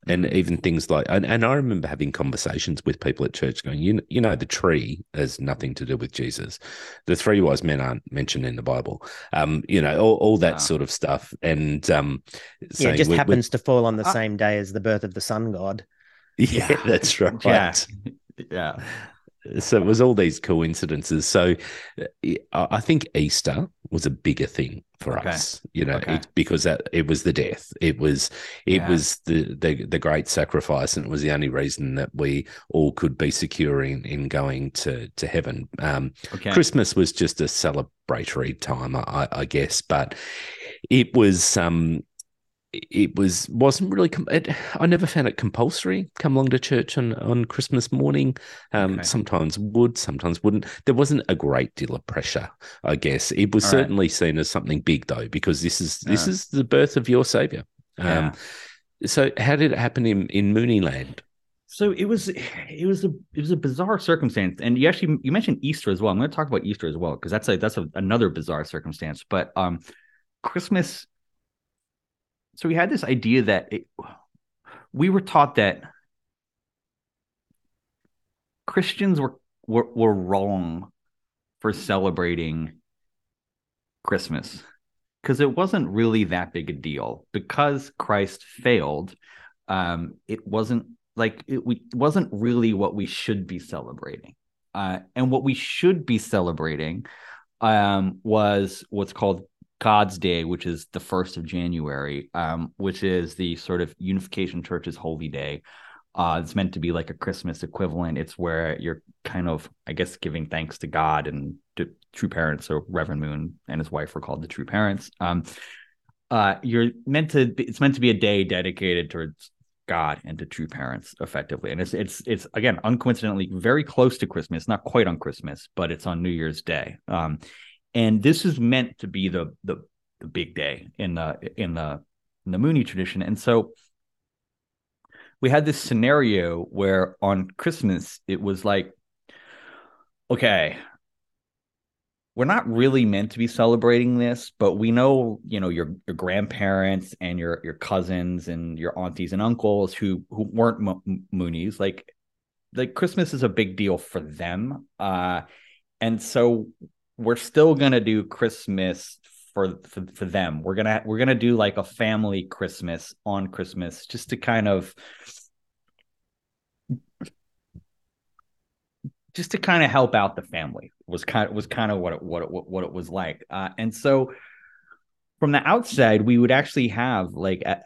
and even things like and, and i remember having conversations with people at church going you, you know the tree has nothing to do with jesus the three wise men aren't mentioned in the bible um you know all, all that Wow. sort of stuff and um Yeah, saying it just we- we- happens to fall on the Uh, same day as the birth of the sun god. yeah that's right Yeah. yeah. So it was all these coincidences so i I think easter was a bigger thing for Okay. us you know Okay. it, because that it was the death it was it Yeah. was the, the the great sacrifice and it was the only reason that we all could be secure in, in going to to heaven um Okay. christmas was just a celebratory time i i guess but it was um it was wasn't really com- it, i never found it compulsory come along to church on on christmas morning um Okay. sometimes would sometimes wouldn't there wasn't a great deal of pressure i guess it was All right. certainly seen as something big though because this is this Yeah. is the birth of your savior Yeah. um so how did it happen in in mooneyland So it was it was a it was a bizarre circumstance, and you actually you mentioned Easter as well. I'm going to talk about Easter as well because that's a that's a, another bizarre circumstance. But um, Christmas. So we had this idea that it, we were taught that Christians were were, were wrong for celebrating Christmas because it wasn't really that big a deal because Christ failed. Um, it wasn't like it we, wasn't really what we should be celebrating. Uh, and what we should be celebrating um, was what's called God's Day, which is the first of January, um, which is the sort of Unification Church's holy day. Uh, it's meant to be like a Christmas equivalent. It's where you're kind of, I guess, giving thanks to God and to true parents. So Reverend Moon and his wife were called the true parents. Um, uh, you're meant to. Be, it's meant to be a day dedicated towards God and to true parents, effectively. And it's it's it's again uncoincidentally very close to Christmas. Not quite on Christmas, but it's on New Year's Day. Um, and this is meant to be the the the big day in the in the in the Moonie tradition. And so we had this scenario where on Christmas it was like, okay, we're not really meant to be celebrating this, but we know, you know, your your grandparents and your your cousins and your aunties and uncles who who weren't Mo- Moonies, like like Christmas is a big deal for them. Uh and so we're still to do Christmas for, for for them. We're to we're to do like a family Christmas on Christmas just to kind of just to kind of help out the family was kind of was kind of what it, what it, what it was like uh, and so from the outside we would actually have like a,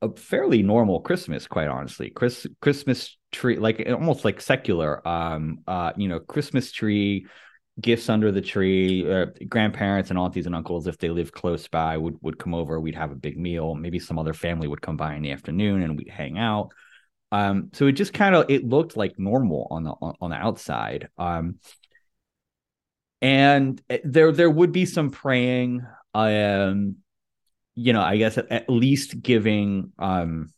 a fairly normal christmas quite honestly Chris, christmas tree like almost like secular um uh you know christmas tree gifts under the tree uh, grandparents and aunties and uncles if they live close by would would come over we'd have a big meal maybe some other family would come by in the afternoon and we'd hang out um, so it just kind of it looked like normal on the on, on the outside. Um, and there there would be some praying. Um, you know, I guess at, at least giving um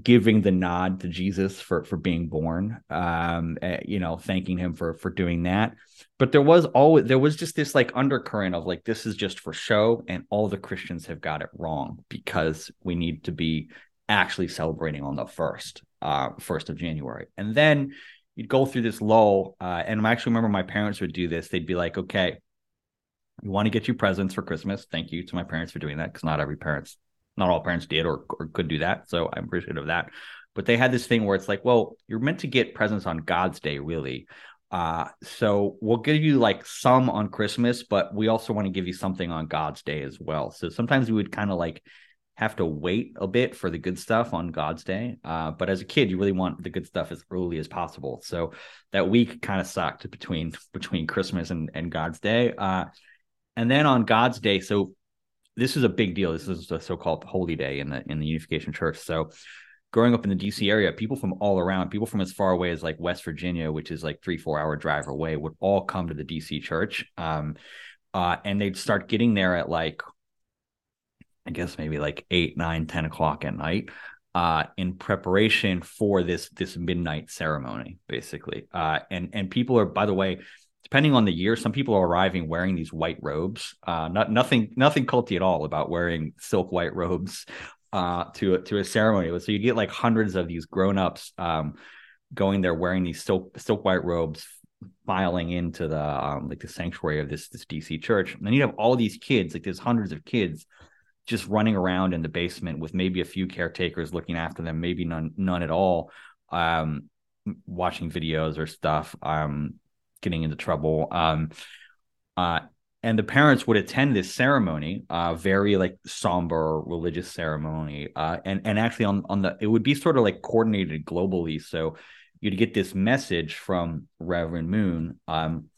giving the nod to Jesus for for being born. Um, uh, you know, thanking him for for doing that. But there was always there was just this like undercurrent of like this is just for show, and all the Christians have got it wrong because we need to be actually celebrating on the first uh first of january and then you'd go through this lull uh and i actually remember my parents would do this they'd be like okay we want to get you presents for christmas thank you to my parents for doing that because not every parents not all parents did or, or could do that so i'm appreciative of that but they had this thing where it's like, well, you're meant to get presents on God's day, really. Uh, so we'll give you like some on Christmas, but we also want to give you something on God's day as well. So sometimes we would kind of like have to wait a bit for the good stuff on God's day. Uh, but as a kid, you really want the good stuff as early as possible. So that week kind of sucked between between Christmas and, and God's day. Uh, and then on God's day, so this is a big deal. This is a so-called holy day in the in the Unification Church. So growing up in the DC area, people from all around, people from as far away as like West Virginia, which is like three, four hour drive away, would all come to the DC church. Um, uh, and they'd start getting there at like, I guess maybe like eight, nine, 10 o'clock at night. Uh, in preparation for this this midnight ceremony, basically, uh, and and people are, by the way, depending on the year, some people are arriving wearing these white robes. Uh, not nothing nothing culty at all about wearing silk white robes uh, to a, to a ceremony. So you get like hundreds of these grown ups um, going there wearing these silk silk white robes, filing into the um, like the sanctuary of this this DC church. And then you have all these kids, like there's hundreds of kids, just running around in the basement with maybe a few caretakers looking after them, maybe none none at all, um, watching videos or stuff, um, getting into trouble. Um, uh, and the parents would attend this ceremony, uh, very like somber religious ceremony, uh, and and actually on on the it would be sort of like coordinated globally. So you'd get this message from Reverend Moon, um,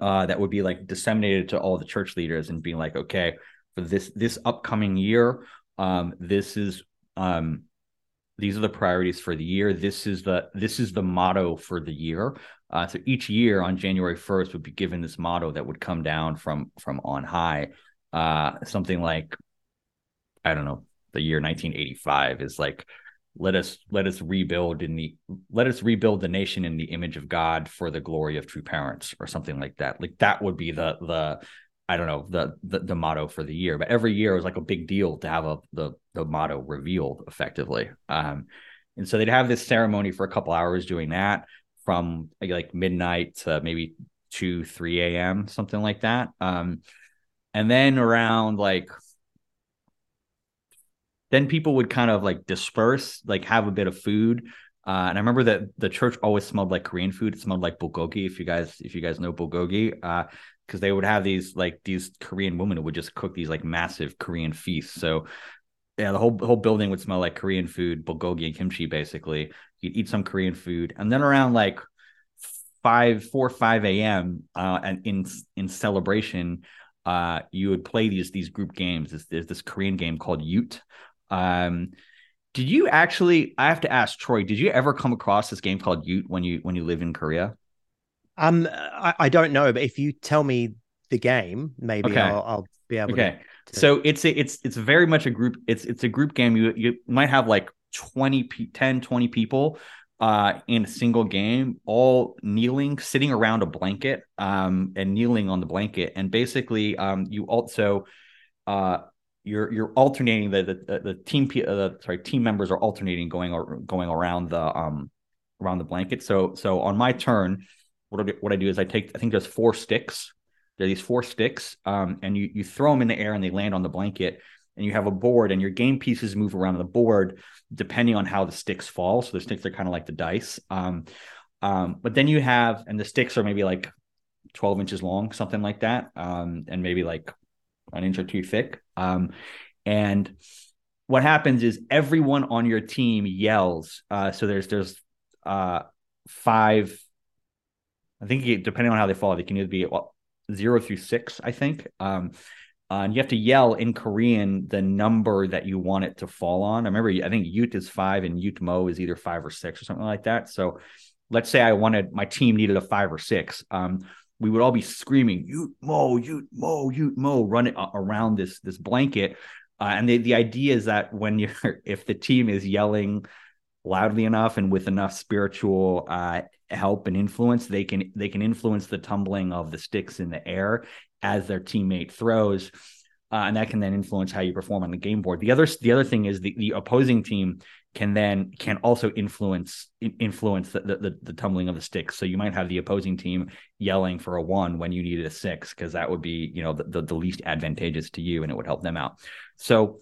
uh, that would be like disseminated to all the church leaders and being like, okay, for this this upcoming year, um, this is um, these are the priorities for the year. This is the this is the motto for the year. Uh, so each year on January 1st would be given this motto that would come down from from on high. Uh, something like, I don't know, the year 1985 is like, let us let us rebuild in the let us rebuild the nation in the image of God for the glory of true parents, or something like that. Like that would be the the I don't know the, the the motto for the year, but every year it was like a big deal to have a the the motto revealed effectively. Um, and so they'd have this ceremony for a couple hours doing that from like midnight to maybe 2 3 a.m something like that um and then around like then people would kind of like disperse like have a bit of food uh, and I remember that the church always smelled like Korean food. It smelled like bulgogi. If you guys, if you guys know bulgogi, uh, because they would have these like these Korean women who would just cook these like massive Korean feasts. So yeah, the whole whole building would smell like Korean food, bulgogi and kimchi. Basically, you'd eat some Korean food, and then around like five, four, five a.m. Uh, and in in celebration, uh, you would play these these group games. There's, there's this Korean game called Yut. Um, did you actually? I have to ask Troy. Did you ever come across this game called Yut when you when you live in Korea? Um, I, I don't know, but if you tell me the game, maybe okay. I'll, I'll, be able okay. to. Okay. So it's a, it's it's very much a group. It's it's a group game. You you might have like 20 10 20 people uh in a single game all kneeling sitting around a blanket um and kneeling on the blanket and basically um you also uh you're you're alternating the the, the team uh, the sorry team members are alternating going or going around the um around the blanket so so on my turn what I do, what I do is I take I think there's four sticks there are these four sticks um and you you throw them in the air and they land on the blanket and you have a board and your game pieces move around the board depending on how the sticks fall. So the sticks are kind of like the dice. Um, um, but then you have, and the sticks are maybe like 12 inches long, something like that, um, and maybe like an inch or two thick. Um, and what happens is everyone on your team yells. Uh, so there's there's uh, five. I think depending on how they fall, they can either be well, zero through six. I think. Um, uh, and you have to yell in Korean the number that you want it to fall on. I remember, I think Yut is five and Yut Mo is either five or six or something like that. So let's say I wanted my team needed a five or six. Um, we would all be screaming Yut Mo, Yut Mo, Yut Mo, run it around this this blanket. Uh, and the, the idea is that when you're if the team is yelling loudly enough and with enough spiritual uh, help and influence, they can they can influence the tumbling of the sticks in the air as their teammate throws. Uh, and that can then influence how you perform on the game board. The other the other thing is the, the opposing team can then can also influence influence the, the, the tumbling of the sticks. So you might have the opposing team yelling for a one when you needed a six because that would be you know the, the, the least advantageous to you and it would help them out. So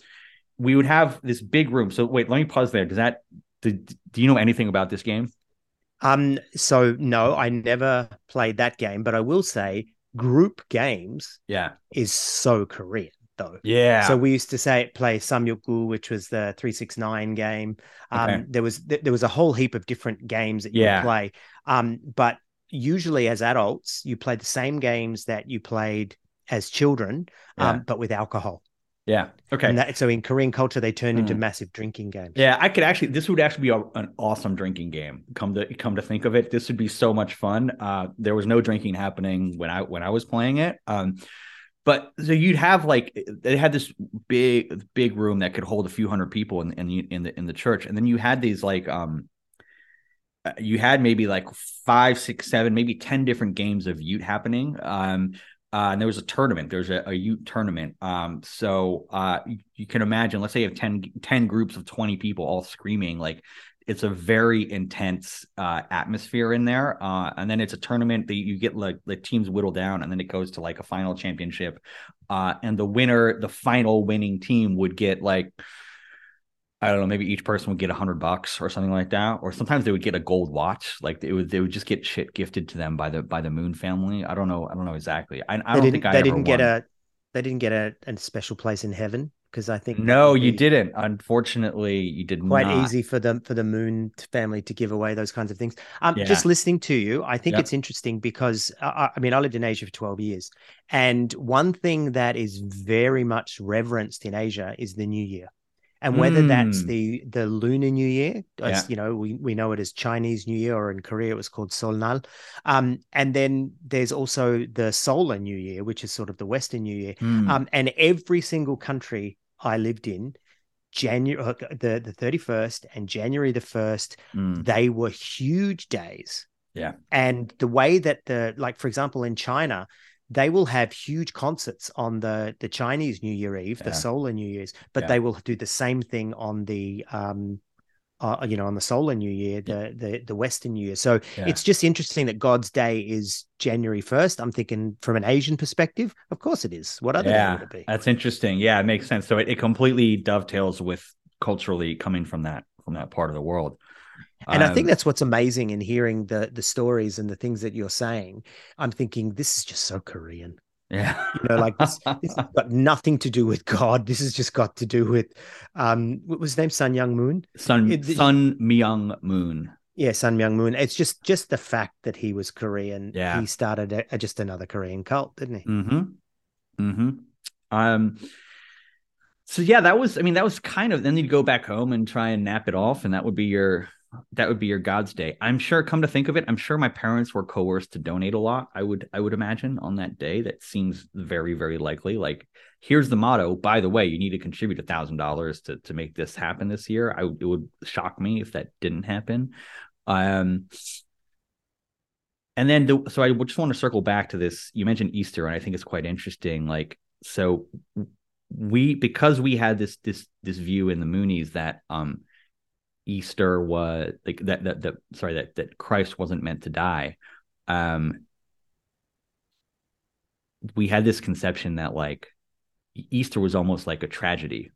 we would have this big room. So wait, let me pause there. Does that Did, do you know anything about this game? Um, so no, I never played that game, but I will say group games Yeah. is so Korean though. Yeah. So we used to say play Samyukgu, which was the three six nine game. Um, Okay. there was th- there was a whole heap of different games that you Yeah. play. Um, but usually as adults, you play the same games that you played as children, um, but with alcohol. Yeah. Okay. And that, so in Korean culture, they turned into Mm. massive drinking games. Yeah, I could actually. This would actually be a, an awesome drinking game. Come to come to think of it, this would be so much fun. Uh, there was no drinking happening when I when I was playing it. Um, but so you'd have like they had this big big room that could hold a few hundred people in in the in the in the church, and then you had these like um. uh, You had maybe like five, six, seven, maybe ten different games of Yut happening. Um, uh, and there was a tournament. There's a, a Yut tournament. Um, so uh, you, you can imagine, let's say you have 10, 10 groups of 20 people all screaming, like it's a very intense uh, atmosphere in there. Uh, and then it's a tournament that you get like the teams whittle down, and then it goes to like a final championship. Uh, and the winner, the final winning team would get like, I don't know, maybe each person would get a hundred bucks or something like that. Or sometimes they would get a gold watch. Like they would, they would just get shit gifted to them by the by the Moon family. I don't know. I don't know exactly. I, I don't didn't. think I they didn't get won. a. They didn't get a, a special place in heaven because I think No, you didn't. Unfortunately, you did Quite not. easy for the for the Moon family to give away those kinds of things. Um, Yeah. just listening to you, I think Yep. it's interesting because uh, I, I mean I lived in Asia for twelve years, and one thing that is very much reverenced in Asia is the New Year. And whether that's Mm. the the Lunar New Year, Yeah. you know, we, we know it as Chinese New Year, or in Korea it was called Seollal. Um, and then there's also the Solar New Year, which is sort of the Western New Year. Hmm. Um, and every single country I lived in, January uh, the the thirty first and January the first, Hmm. they were huge days. Yeah. And the way that the like, for example, in China, they will have huge concerts on the the Chinese New Year Eve, the solar New Year's, but Yeah. they will do the same thing on the um uh, you know, on the solar New Year, the the the Western New Year. So Yeah. it's just interesting that God's Day is January first. I'm thinking from an Asian perspective, of course it is. What other day would it be? that's interesting. Yeah, it makes sense. So it, it completely dovetails with culturally coming from that from that part of the world. And I think Um, that's what's amazing in hearing the the stories and the things that you're saying. I'm thinking this is just so Korean. yeah, You know, like this, this has got nothing to do with God. This has just got to do with um what was his name? Sun Young Moon? Sun It- Sun Myung Moon. Yeah, Sun Myung Moon. It's just just the fact that he was Korean. Yeah. He started a, a- just another Korean cult, didn't he? Mm-hmm. Mm-hmm. Um. So yeah, that was. I mean, that was kind of. Then you'd go back home and try and nap it off, and that would be your. That would be your God's day. I'm sure. Come to think of it, I'm sure my parents were coerced to donate a lot. I would. I would imagine on that day. That seems very, very likely. Like, here's the motto. By the way, you need to contribute a thousand dollars to to make this happen this year. I it would shock me if that didn't happen. Um. And then, the, so I just want to circle back to this. You mentioned Easter, and I think it's quite interesting. Like, so we because we had this this this view in the Moonies that um Easter was like that that that sorry that that Christ wasn't meant to die. Um, we had this conception that like Easter was almost like a tragedy.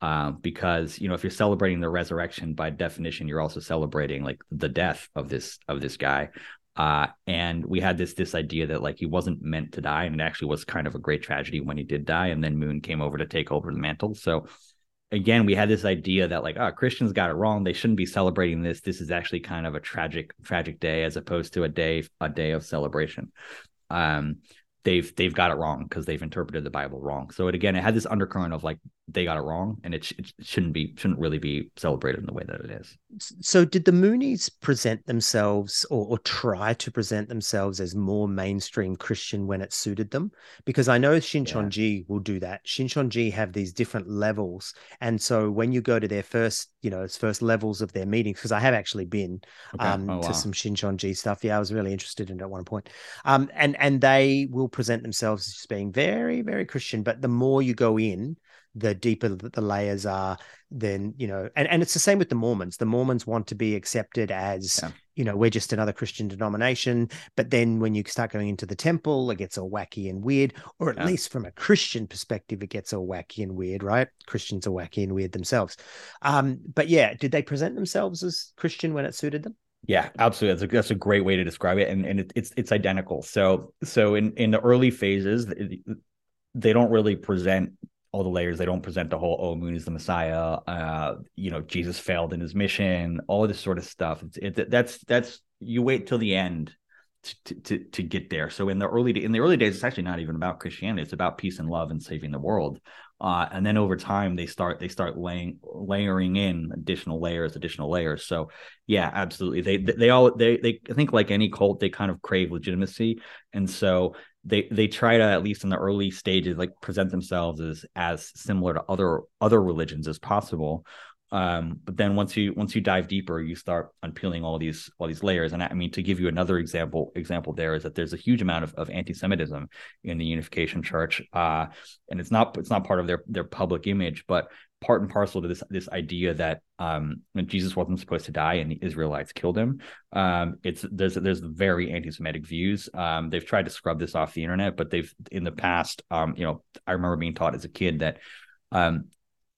Uh, because you know if you're celebrating the resurrection by definition you're also celebrating like the death of this of this guy uh, and we had this this idea that like he wasn't meant to die, and it actually was kind of a great tragedy when he did die. And then Moon came over to take over the mantle. So again, we had this idea that like, oh, Christians got it wrong. They shouldn't be celebrating this. This is actually kind of a tragic tragic day as opposed to a day a day of celebration. Um, they've they've got it wrong because they've interpreted the Bible wrong. So it again, it had this undercurrent of like they got it wrong, and it, sh- it shouldn't be shouldn't really be celebrated in the way that it is. So, did the Moonies present themselves or, or try to present themselves as more mainstream Christian when it suited them? Because I know Shincheonji will do that. Shincheonji have these different levels, and so when you go to their first, you know, first levels of their meetings, because I have actually been Okay. um, Oh, wow. to some Shincheonji stuff. Yeah, I was really interested in it at one point. Um, and and they will present themselves as being very, very Christian. But the more you go in, the deeper the the layers are. Then you know, and and it's the same with the Mormons. The Mormons want to be accepted as Yeah. you know we're just another christian denomination but then when you start going into the temple it gets all wacky and weird or at Yeah. least from a christian perspective it gets all wacky and weird right christians are wacky and weird themselves um but yeah did they present themselves as christian when it suited them Yeah, absolutely. That's a, that's a great way to describe it, and and it, it's it's identical. So so in in the early phases, they don't really present all the layers. They don't present the whole oh Moon is the Messiah. Uh, you know, Jesus failed in his mission. All this sort of stuff. It's it, that's that's you wait till the end to, to to get there. So in the early in the early days, it's actually not even about Christianity. It's about peace and love and saving the world. Uh, and then over time, they start they start laying layering in additional layers, additional layers. So yeah, absolutely. They they all they they I think like any cult, they kind of crave legitimacy, and so they they try to at least in the early stages like present themselves as as similar to other other religions as possible. Um, but then once you once you dive deeper, you start unpeeling all these all these layers. And I mean, to give you another example example, there is that there's a huge amount of, of anti-Semitism in the Unification Church, uh, and it's not it's not part of their their public image, but part and parcel to this this idea that um, Jesus wasn't supposed to die and the Israelites killed him. Um, it's there's there's very anti-Semitic views. Um, they've tried to scrub this off the internet, but they've in the past, um, you know, I remember being taught as a kid that um,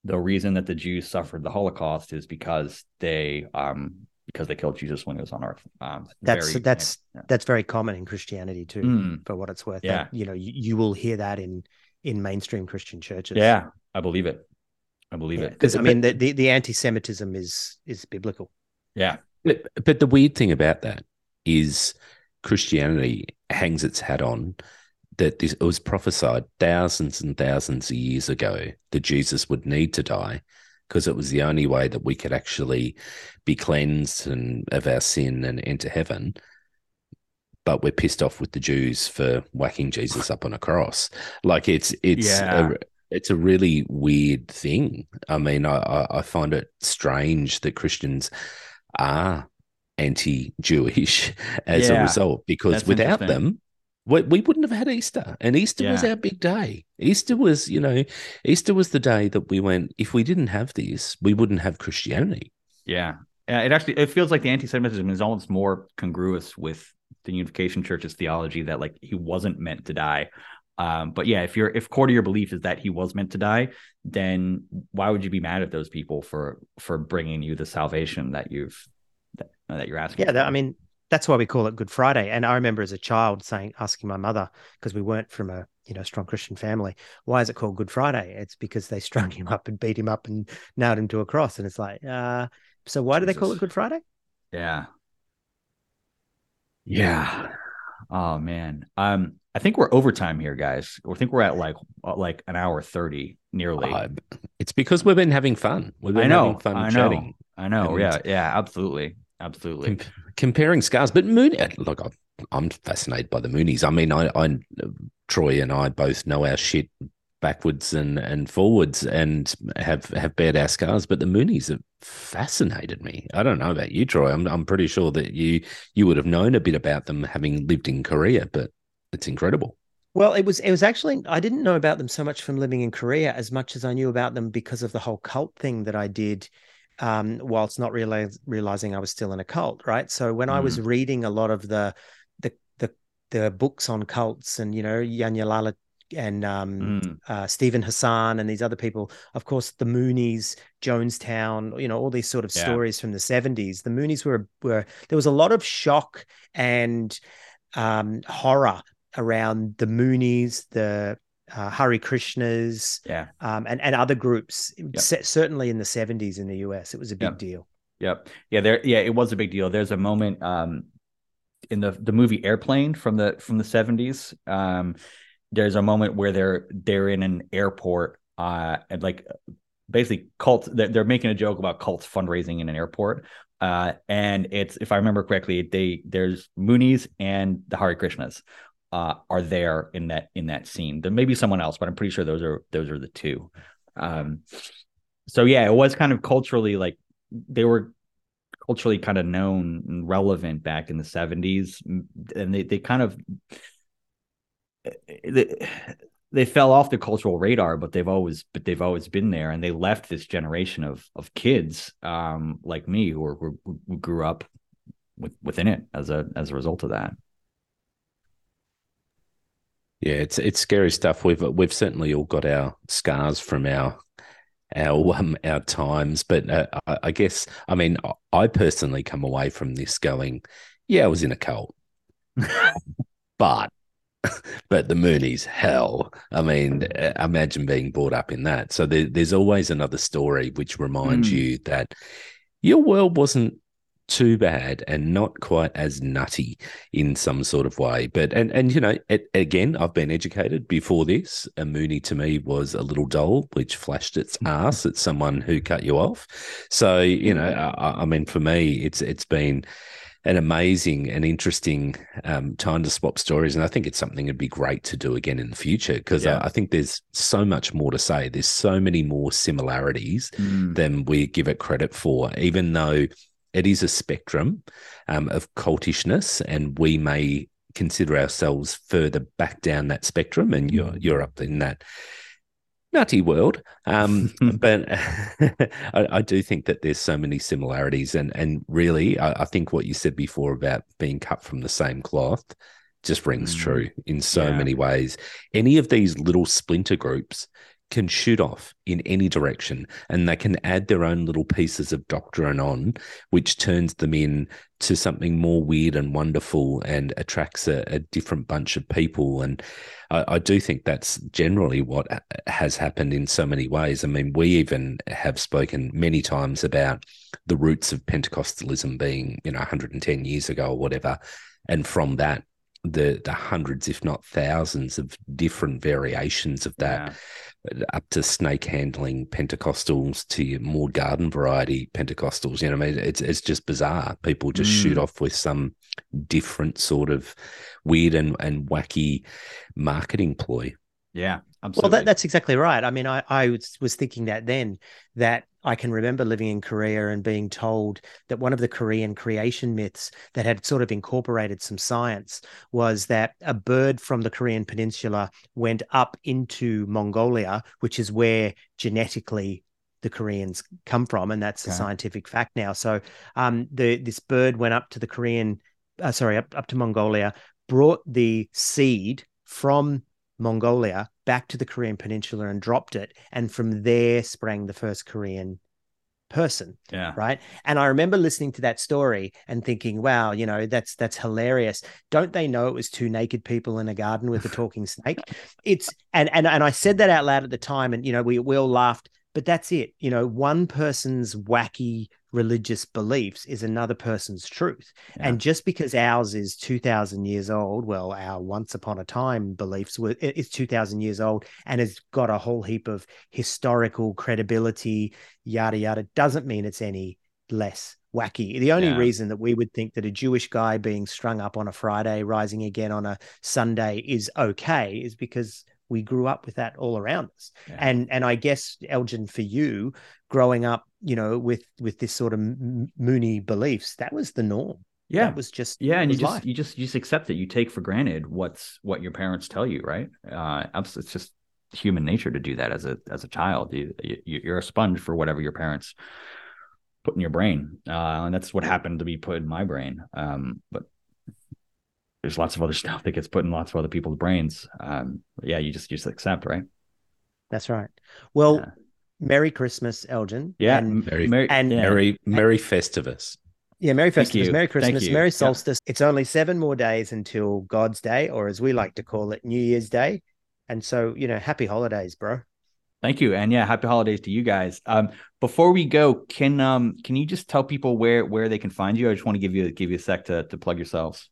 the reason that the Jews suffered the Holocaust is because they um, because they killed Jesus when he was on Earth. Um, that's very- that's yeah. that's very common in christianity too Mm, for what it's worth Yeah. That, you know you, you will hear that in in mainstream christian churches yeah, I believe it. I believe it. because i mean the, the the anti-semitism is is biblical Yeah, But, but the weird thing about that is Christianity hangs its hat on that this, it was prophesied thousands and thousands of years ago that Jesus would need to die because it was the only way that we could actually be cleansed and of our sin and enter heaven. But we're pissed off with the Jews for whacking Jesus up on a cross. Like it's it's Yeah. a, it's a really weird thing. I mean, I, I find it strange that Christians are anti-Jewish as a result because that's without them we, we wouldn't have had Easter and Easter was our big day. Easter was, you know, Easter was the day that we went if we didn't have this, we wouldn't have Christianity. Yeah. Yeah, it actually it feels like the anti-Semitism is almost more congruous with the Unification Church's theology that like he wasn't meant to die. Um, but yeah, if you're if core to your belief is that he was meant to die, then why would you be mad at those people for for bringing you the salvation that you've that, that you're asking? Yeah, that. I mean, that's why we call it Good Friday. And I remember as a child saying, asking my mother, because we weren't from a you know strong Christian family, why is it called Good Friday? It's because they strung him up and beat him up and nailed him to a cross. And it's like, uh, so why do they call it Good Friday? Yeah. Yeah. Oh man. Um, I think we're overtime here, guys. I think we're at like uh, like an hour thirty nearly. Uh, it's because we've been having fun. We've been I know. having fun I know. chatting. I know. And- yeah. Yeah. Absolutely. Absolutely. Com- comparing scars. But Moon, uh, look, I'm- I'm fascinated by the Moonies. I mean, I, I, Troy and I both know our shit backwards and, and forwards, and have have bared our scars. But the Moonies have fascinated me. I don't know about you, Troy. I'm I'm pretty sure that you you would have known a bit about them having lived in Korea, but it's incredible. Well, it was it was actually I didn't know about them so much from living in Korea as much as I knew about them because of the whole cult thing that I did um whilst not realize, realizing I was still in a cult, right? So when I was reading a lot of the the the the books on cults and you know Janja Lalich and um Mm. uh, Steven Hassan and these other people, of course, the Moonies, Jonestown, you know, all these sort of Yeah. stories from the 70s. The Moonies were were there was a lot of shock and um, horror around the Moonies, the uh, Hare Krishnas, Yeah. um, and and other groups. C- certainly in the 70s in the US, it was a big Yep. deal. Yep. Yeah. There. Yeah. It was a big deal. There's a moment um, in the the movie Airplane from the from the seventies. Um, there's a moment where they're they're in an airport uh, and like basically cult. They're, they're making a joke about cults fundraising in an airport. Uh, and it's if I remember correctly, they there's Moonies and the Hare Krishnas uh, are there in that in that scene. There may be someone else, but I'm pretty sure those are those are the two. Um, so yeah, it was kind of culturally like they were culturally kind of known and relevant back in the 70s and they, they kind of they, they fell off the cultural radar but they've always but they've always been there and they left this generation of of kids um like me who, who, grew up with, within it as a as a result of that. Yeah, it's it's scary stuff. We've we've certainly all got our scars from our our um, our times, but uh, I, I guess I mean I personally come away from this going, yeah, I was in a cult, but but the Moonies, hell. I mean, uh, imagine being brought up in that. So there, there's always another story which reminds mm. you that your world wasn't too bad and not quite as nutty in some sort of way. But and and you know, it, again, I've been educated before this. A Moonie to me was a little doll which flashed its ass at someone who cut you off. So you know, I, I mean, for me, it's it's been an amazing and interesting um, time to swap stories. And I think it's something it'd be great to do again in the future because yeah. I, I, think there's so much more to say. There's so many more similarities mm. than we give it credit for, even though it is a spectrum um, of cultishness, and we may consider ourselves further back down that spectrum, and you're mm. you're up in that nutty world. Um, but I, I, do think that there's so many similarities, and and really, I, I, think what you said before about being cut from the same cloth just rings mm. true in so yeah. many ways. Any of these little splinter groups can shoot off in any direction and they can add their own little pieces of doctrine on, which turns them in to something more weird and wonderful and attracts a, a different bunch of people. And I, I, do think that's generally what has happened in so many ways. I mean, we even have spoken many times about the roots of Pentecostalism being, you know, 110 years ago or whatever. And from that, the the hundreds, if not thousands, of different variations of that. Yeah up to snake handling Pentecostals to more garden variety Pentecostals. You know, I mean, it's it's just bizarre. People just mm. shoot off with some different sort of weird and, and wacky marketing ploy. Yeah, absolutely. Well, that, that's exactly right. I mean, I, I was, was thinking that then that I can remember living in Korea and being told that one of the Korean creation myths that had sort of incorporated some science was that a bird from the Korean peninsula went up into Mongolia, which is where genetically the Koreans come from, and that's okay. a scientific fact now. So, um, the this bird went up to the Korean, uh, sorry, up up to Mongolia, brought the seed from Mongolia back to the Korean peninsula and dropped it. And from there sprang the first Korean person. Yeah. Right. And I remember listening to that story and thinking, wow, you know, that's that's hilarious. Don't they know it was two naked people in a garden with a talking snake? It's and and and I said that out loud at the time, and you know, we we all laughed, but that's it. You know, one person's wacky religious beliefs is another person's truth. Yeah. And just because ours is 2000 years old, well, our once upon a time beliefs were it's 2000 years old and has got a whole heap of historical credibility, yada yada, doesn't mean it's any less wacky. The only yeah. reason that we would think that a Jewish guy being strung up on a Friday, rising again on a Sunday is okay is because we grew up with that all around us. Yeah. And and I guess Elgin for you growing up, you know, with with this sort of Moonie beliefs, that was the norm. Yeah, that was just yeah, and you just life. you just you just accept it. You take for granted what's what your parents tell you, right? Uh, it's just human nature to do that as a as a child. You, you you're a sponge for whatever your parents put in your brain, uh, and that's what happened to be put in my brain. Um, but there's lots of other stuff that gets put in lots of other people's brains. Um, yeah, you just you just accept, right? That's right. Well, yeah. Merry Christmas, Elgin. Yeah, and Merry Merry and, Merry, Merry Festivus. Yeah, Merry Festivus, Merry Christmas, Merry Solstice. Yeah. It's only seven more days until God's Day, or as we like to call it, New Year's Day. And so, you know, happy holidays, bro. Thank you, and yeah, happy holidays to you guys. Um, before we go, can um, can you just tell people where where they can find you? I just want to give you give you a sec to to plug yourselves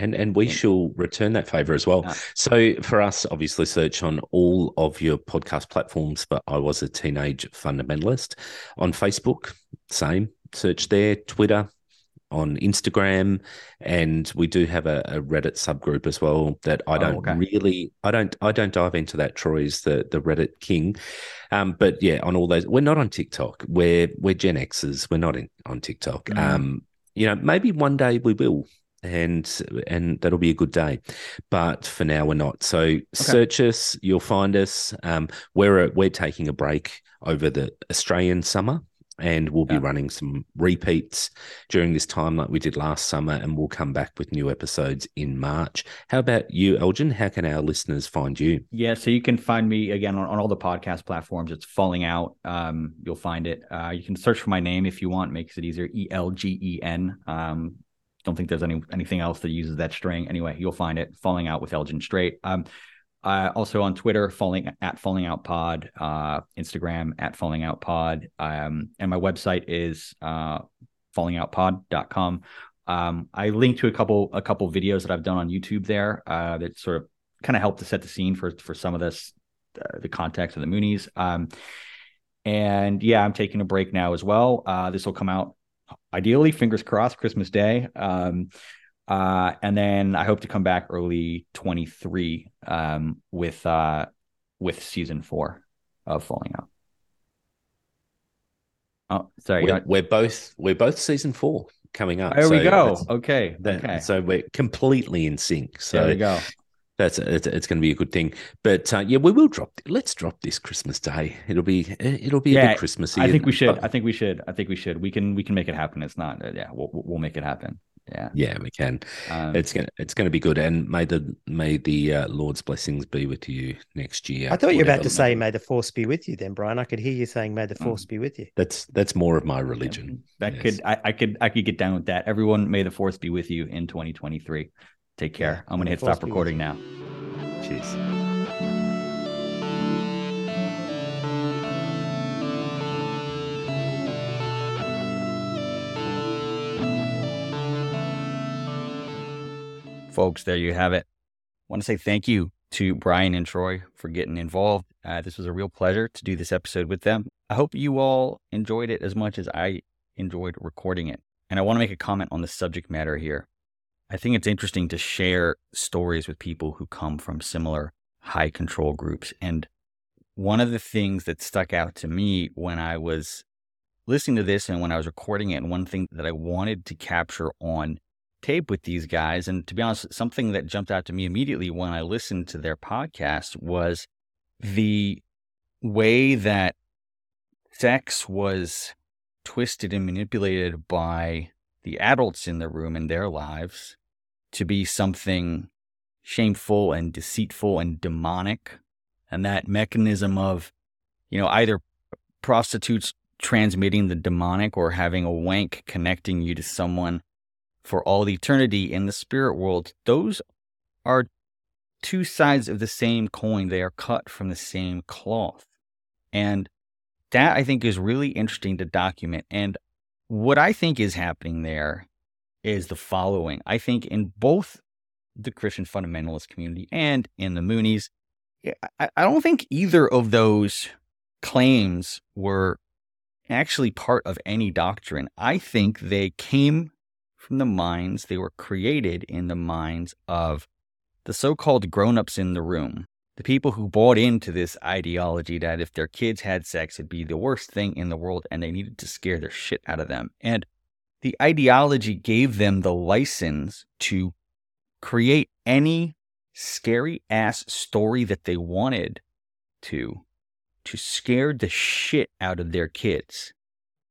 and and we shall return that favor as well. So for us, obviously, search on all of your podcast platforms. But I was a teenage fundamentalist on Facebook. Same search there. Twitter, on Instagram, and we do have a, a Reddit subgroup as well. That I oh, don't oh, okay. really, I don't, I don't dive into that. Troy's the the Reddit king, um, but yeah, on all those, we're not on TikTok. We're we're Gen Xers. We're not in, on TikTok. Mm. Um, you know, maybe one day we will and and that'll be a good day. But for now, we're not. So okay. search us, you'll find us. Um, we're we're taking a break over the Australian summer. and we'll be Yeah. running some repeats during this time like we did last summer and we'll come back with new episodes in march how about you elgin how can our listeners find you Yeah, so you can find me again on, on all the podcast platforms. It's Falling Out. Um, you'll find it. Uh, you can search for my name if you want. Makes it easier. E L G E N. Um, don't think there's any anything else that uses that string. Anyway, you'll find it. Falling Out with Elgin Straight. Um, uh, also on Twitter, falling at Falling Out Pod. Uh, Instagram at Falling Out Pod. Um, and my website is uh, fallingoutpod.com. Um, I link to a couple a couple videos that I've done on YouTube there uh, that sort of kind of help to set the scene for for some of this uh, the context of the Moonies. Um, and yeah, I'm taking a break now as well. Uh, this will come out ideally, fingers crossed, Christmas Day. Um, uh, and then I hope to come back early 23 um, with uh, with season four of Falling Out. Oh, sorry. we're, we're both we're both season four coming up there we go. Okay. that- okay. so we're completely in sync so there we go. That's it's, it's going to be a good thing, but uh, yeah, we will drop. Let's drop this Christmas Day. It'll be it'll be a Yeah, bit Christmassy. I think we should. but- I think we should. I think we should. We can. We can make it happen. It's not. Uh, yeah, we'll we'll make it happen. Yeah. yeah, we can. Um, It's gonna it's gonna be good, and may the may the uh, Lord's blessings be with you next year. I thought you were about to say, may- "May the force be with you." Then, Brian, I could hear you saying, "May the Mm. force be with you." that's that's more of my religion. That Yes. could I, I could I could get down with that. Everyone, may the force be with you in 2023. Take care. I'm gonna hit stop with recording now. Cheers. Folks, there you have it. want to say thank you to Brian and Troy for getting involved. Uh, this was a real pleasure to do this episode with them. I hope you all enjoyed it as much as I enjoyed recording it. And I want to make a comment on the subject matter here. I think it's interesting to share stories with people who come from similar high control groups. And one of the things that stuck out to me when I was listening to this and when I was recording it, and one thing that I wanted to capture on tape with these guys, and to be honest, something that jumped out to me immediately when I listened to their podcast was the way that sex was twisted and manipulated by the adults in the room in their lives to be something shameful and deceitful and demonic. And that mechanism of, you know, either prostitutes transmitting the demonic or having a wank connecting you to someone for all eternity in the spirit world, those are two sides of the same coin. They are cut from the same cloth. And that I think is really interesting to document. And what I think is happening there is the following. I think in both the Christian fundamentalist community and in the Moonies, I, don't think either of those claims were actually part of any doctrine. I think they came from the minds, they were created in the minds of the so called grown ups in the room, the people who bought into this ideology that if their kids had sex, it'd be the worst thing in the world and they needed to scare the shit out of them. And the ideology gave them the license to create any scary ass story that they wanted to, to scare the shit out of their kids.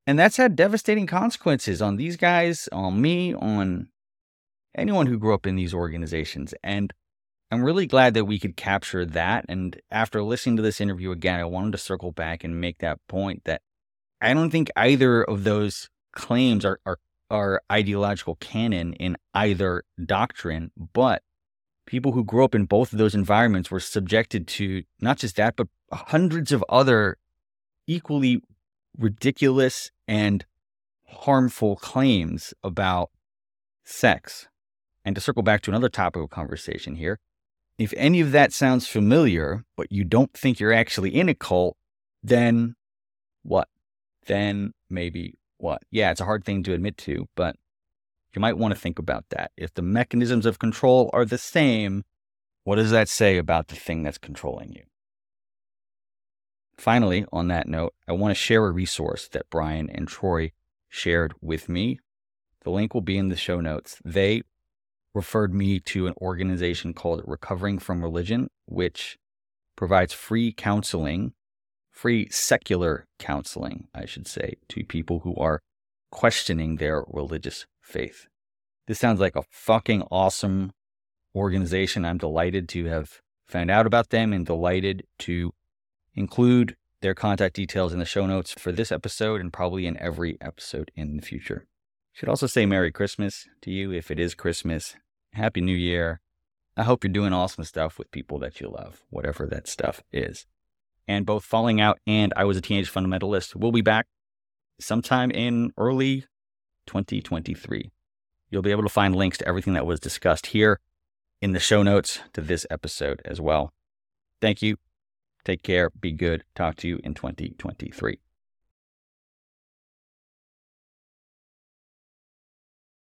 And that's had devastating consequences on these guys, on me, on anyone who grew up in these organizations. And I'm really glad that we could capture that. And after listening to this interview again, I wanted to circle back and make that point that I don't think either of those claims are, are, are ideological canon in either doctrine, but people who grew up in both of those environments were subjected to not just that, but hundreds of other equally ridiculous and harmful claims about sex. And to circle back to another topic of conversation here, if any of that sounds familiar, but you don't think you're actually in a cult, then what? Then maybe what? Yeah, it's a hard thing to admit to, but you might want to think about that. If the mechanisms of control are the same, what does that say about the thing that's controlling you? Finally, on that note, I want to share a resource that Brian and Troy shared with me. The link will be in the show notes. They referred me to an organization called Recovering from Religion, which provides free counseling free secular counseling, I should say, to people who are questioning their religious faith. This sounds like a fucking awesome organization. I'm delighted to have found out about them and delighted to include their contact details in the show notes for this episode and probably in every episode in the future. Should also say Merry Christmas to you if it is Christmas. Happy New Year. I hope you're doing awesome stuff with people that you love, whatever that stuff is. And both Falling Out and I Was a Teenage Fundamentalist We'll be back sometime in early 2023. You'll be able to find links to everything that was discussed here in the show notes to this episode as well. Thank you. Take care. Be good. Talk to you in 2023.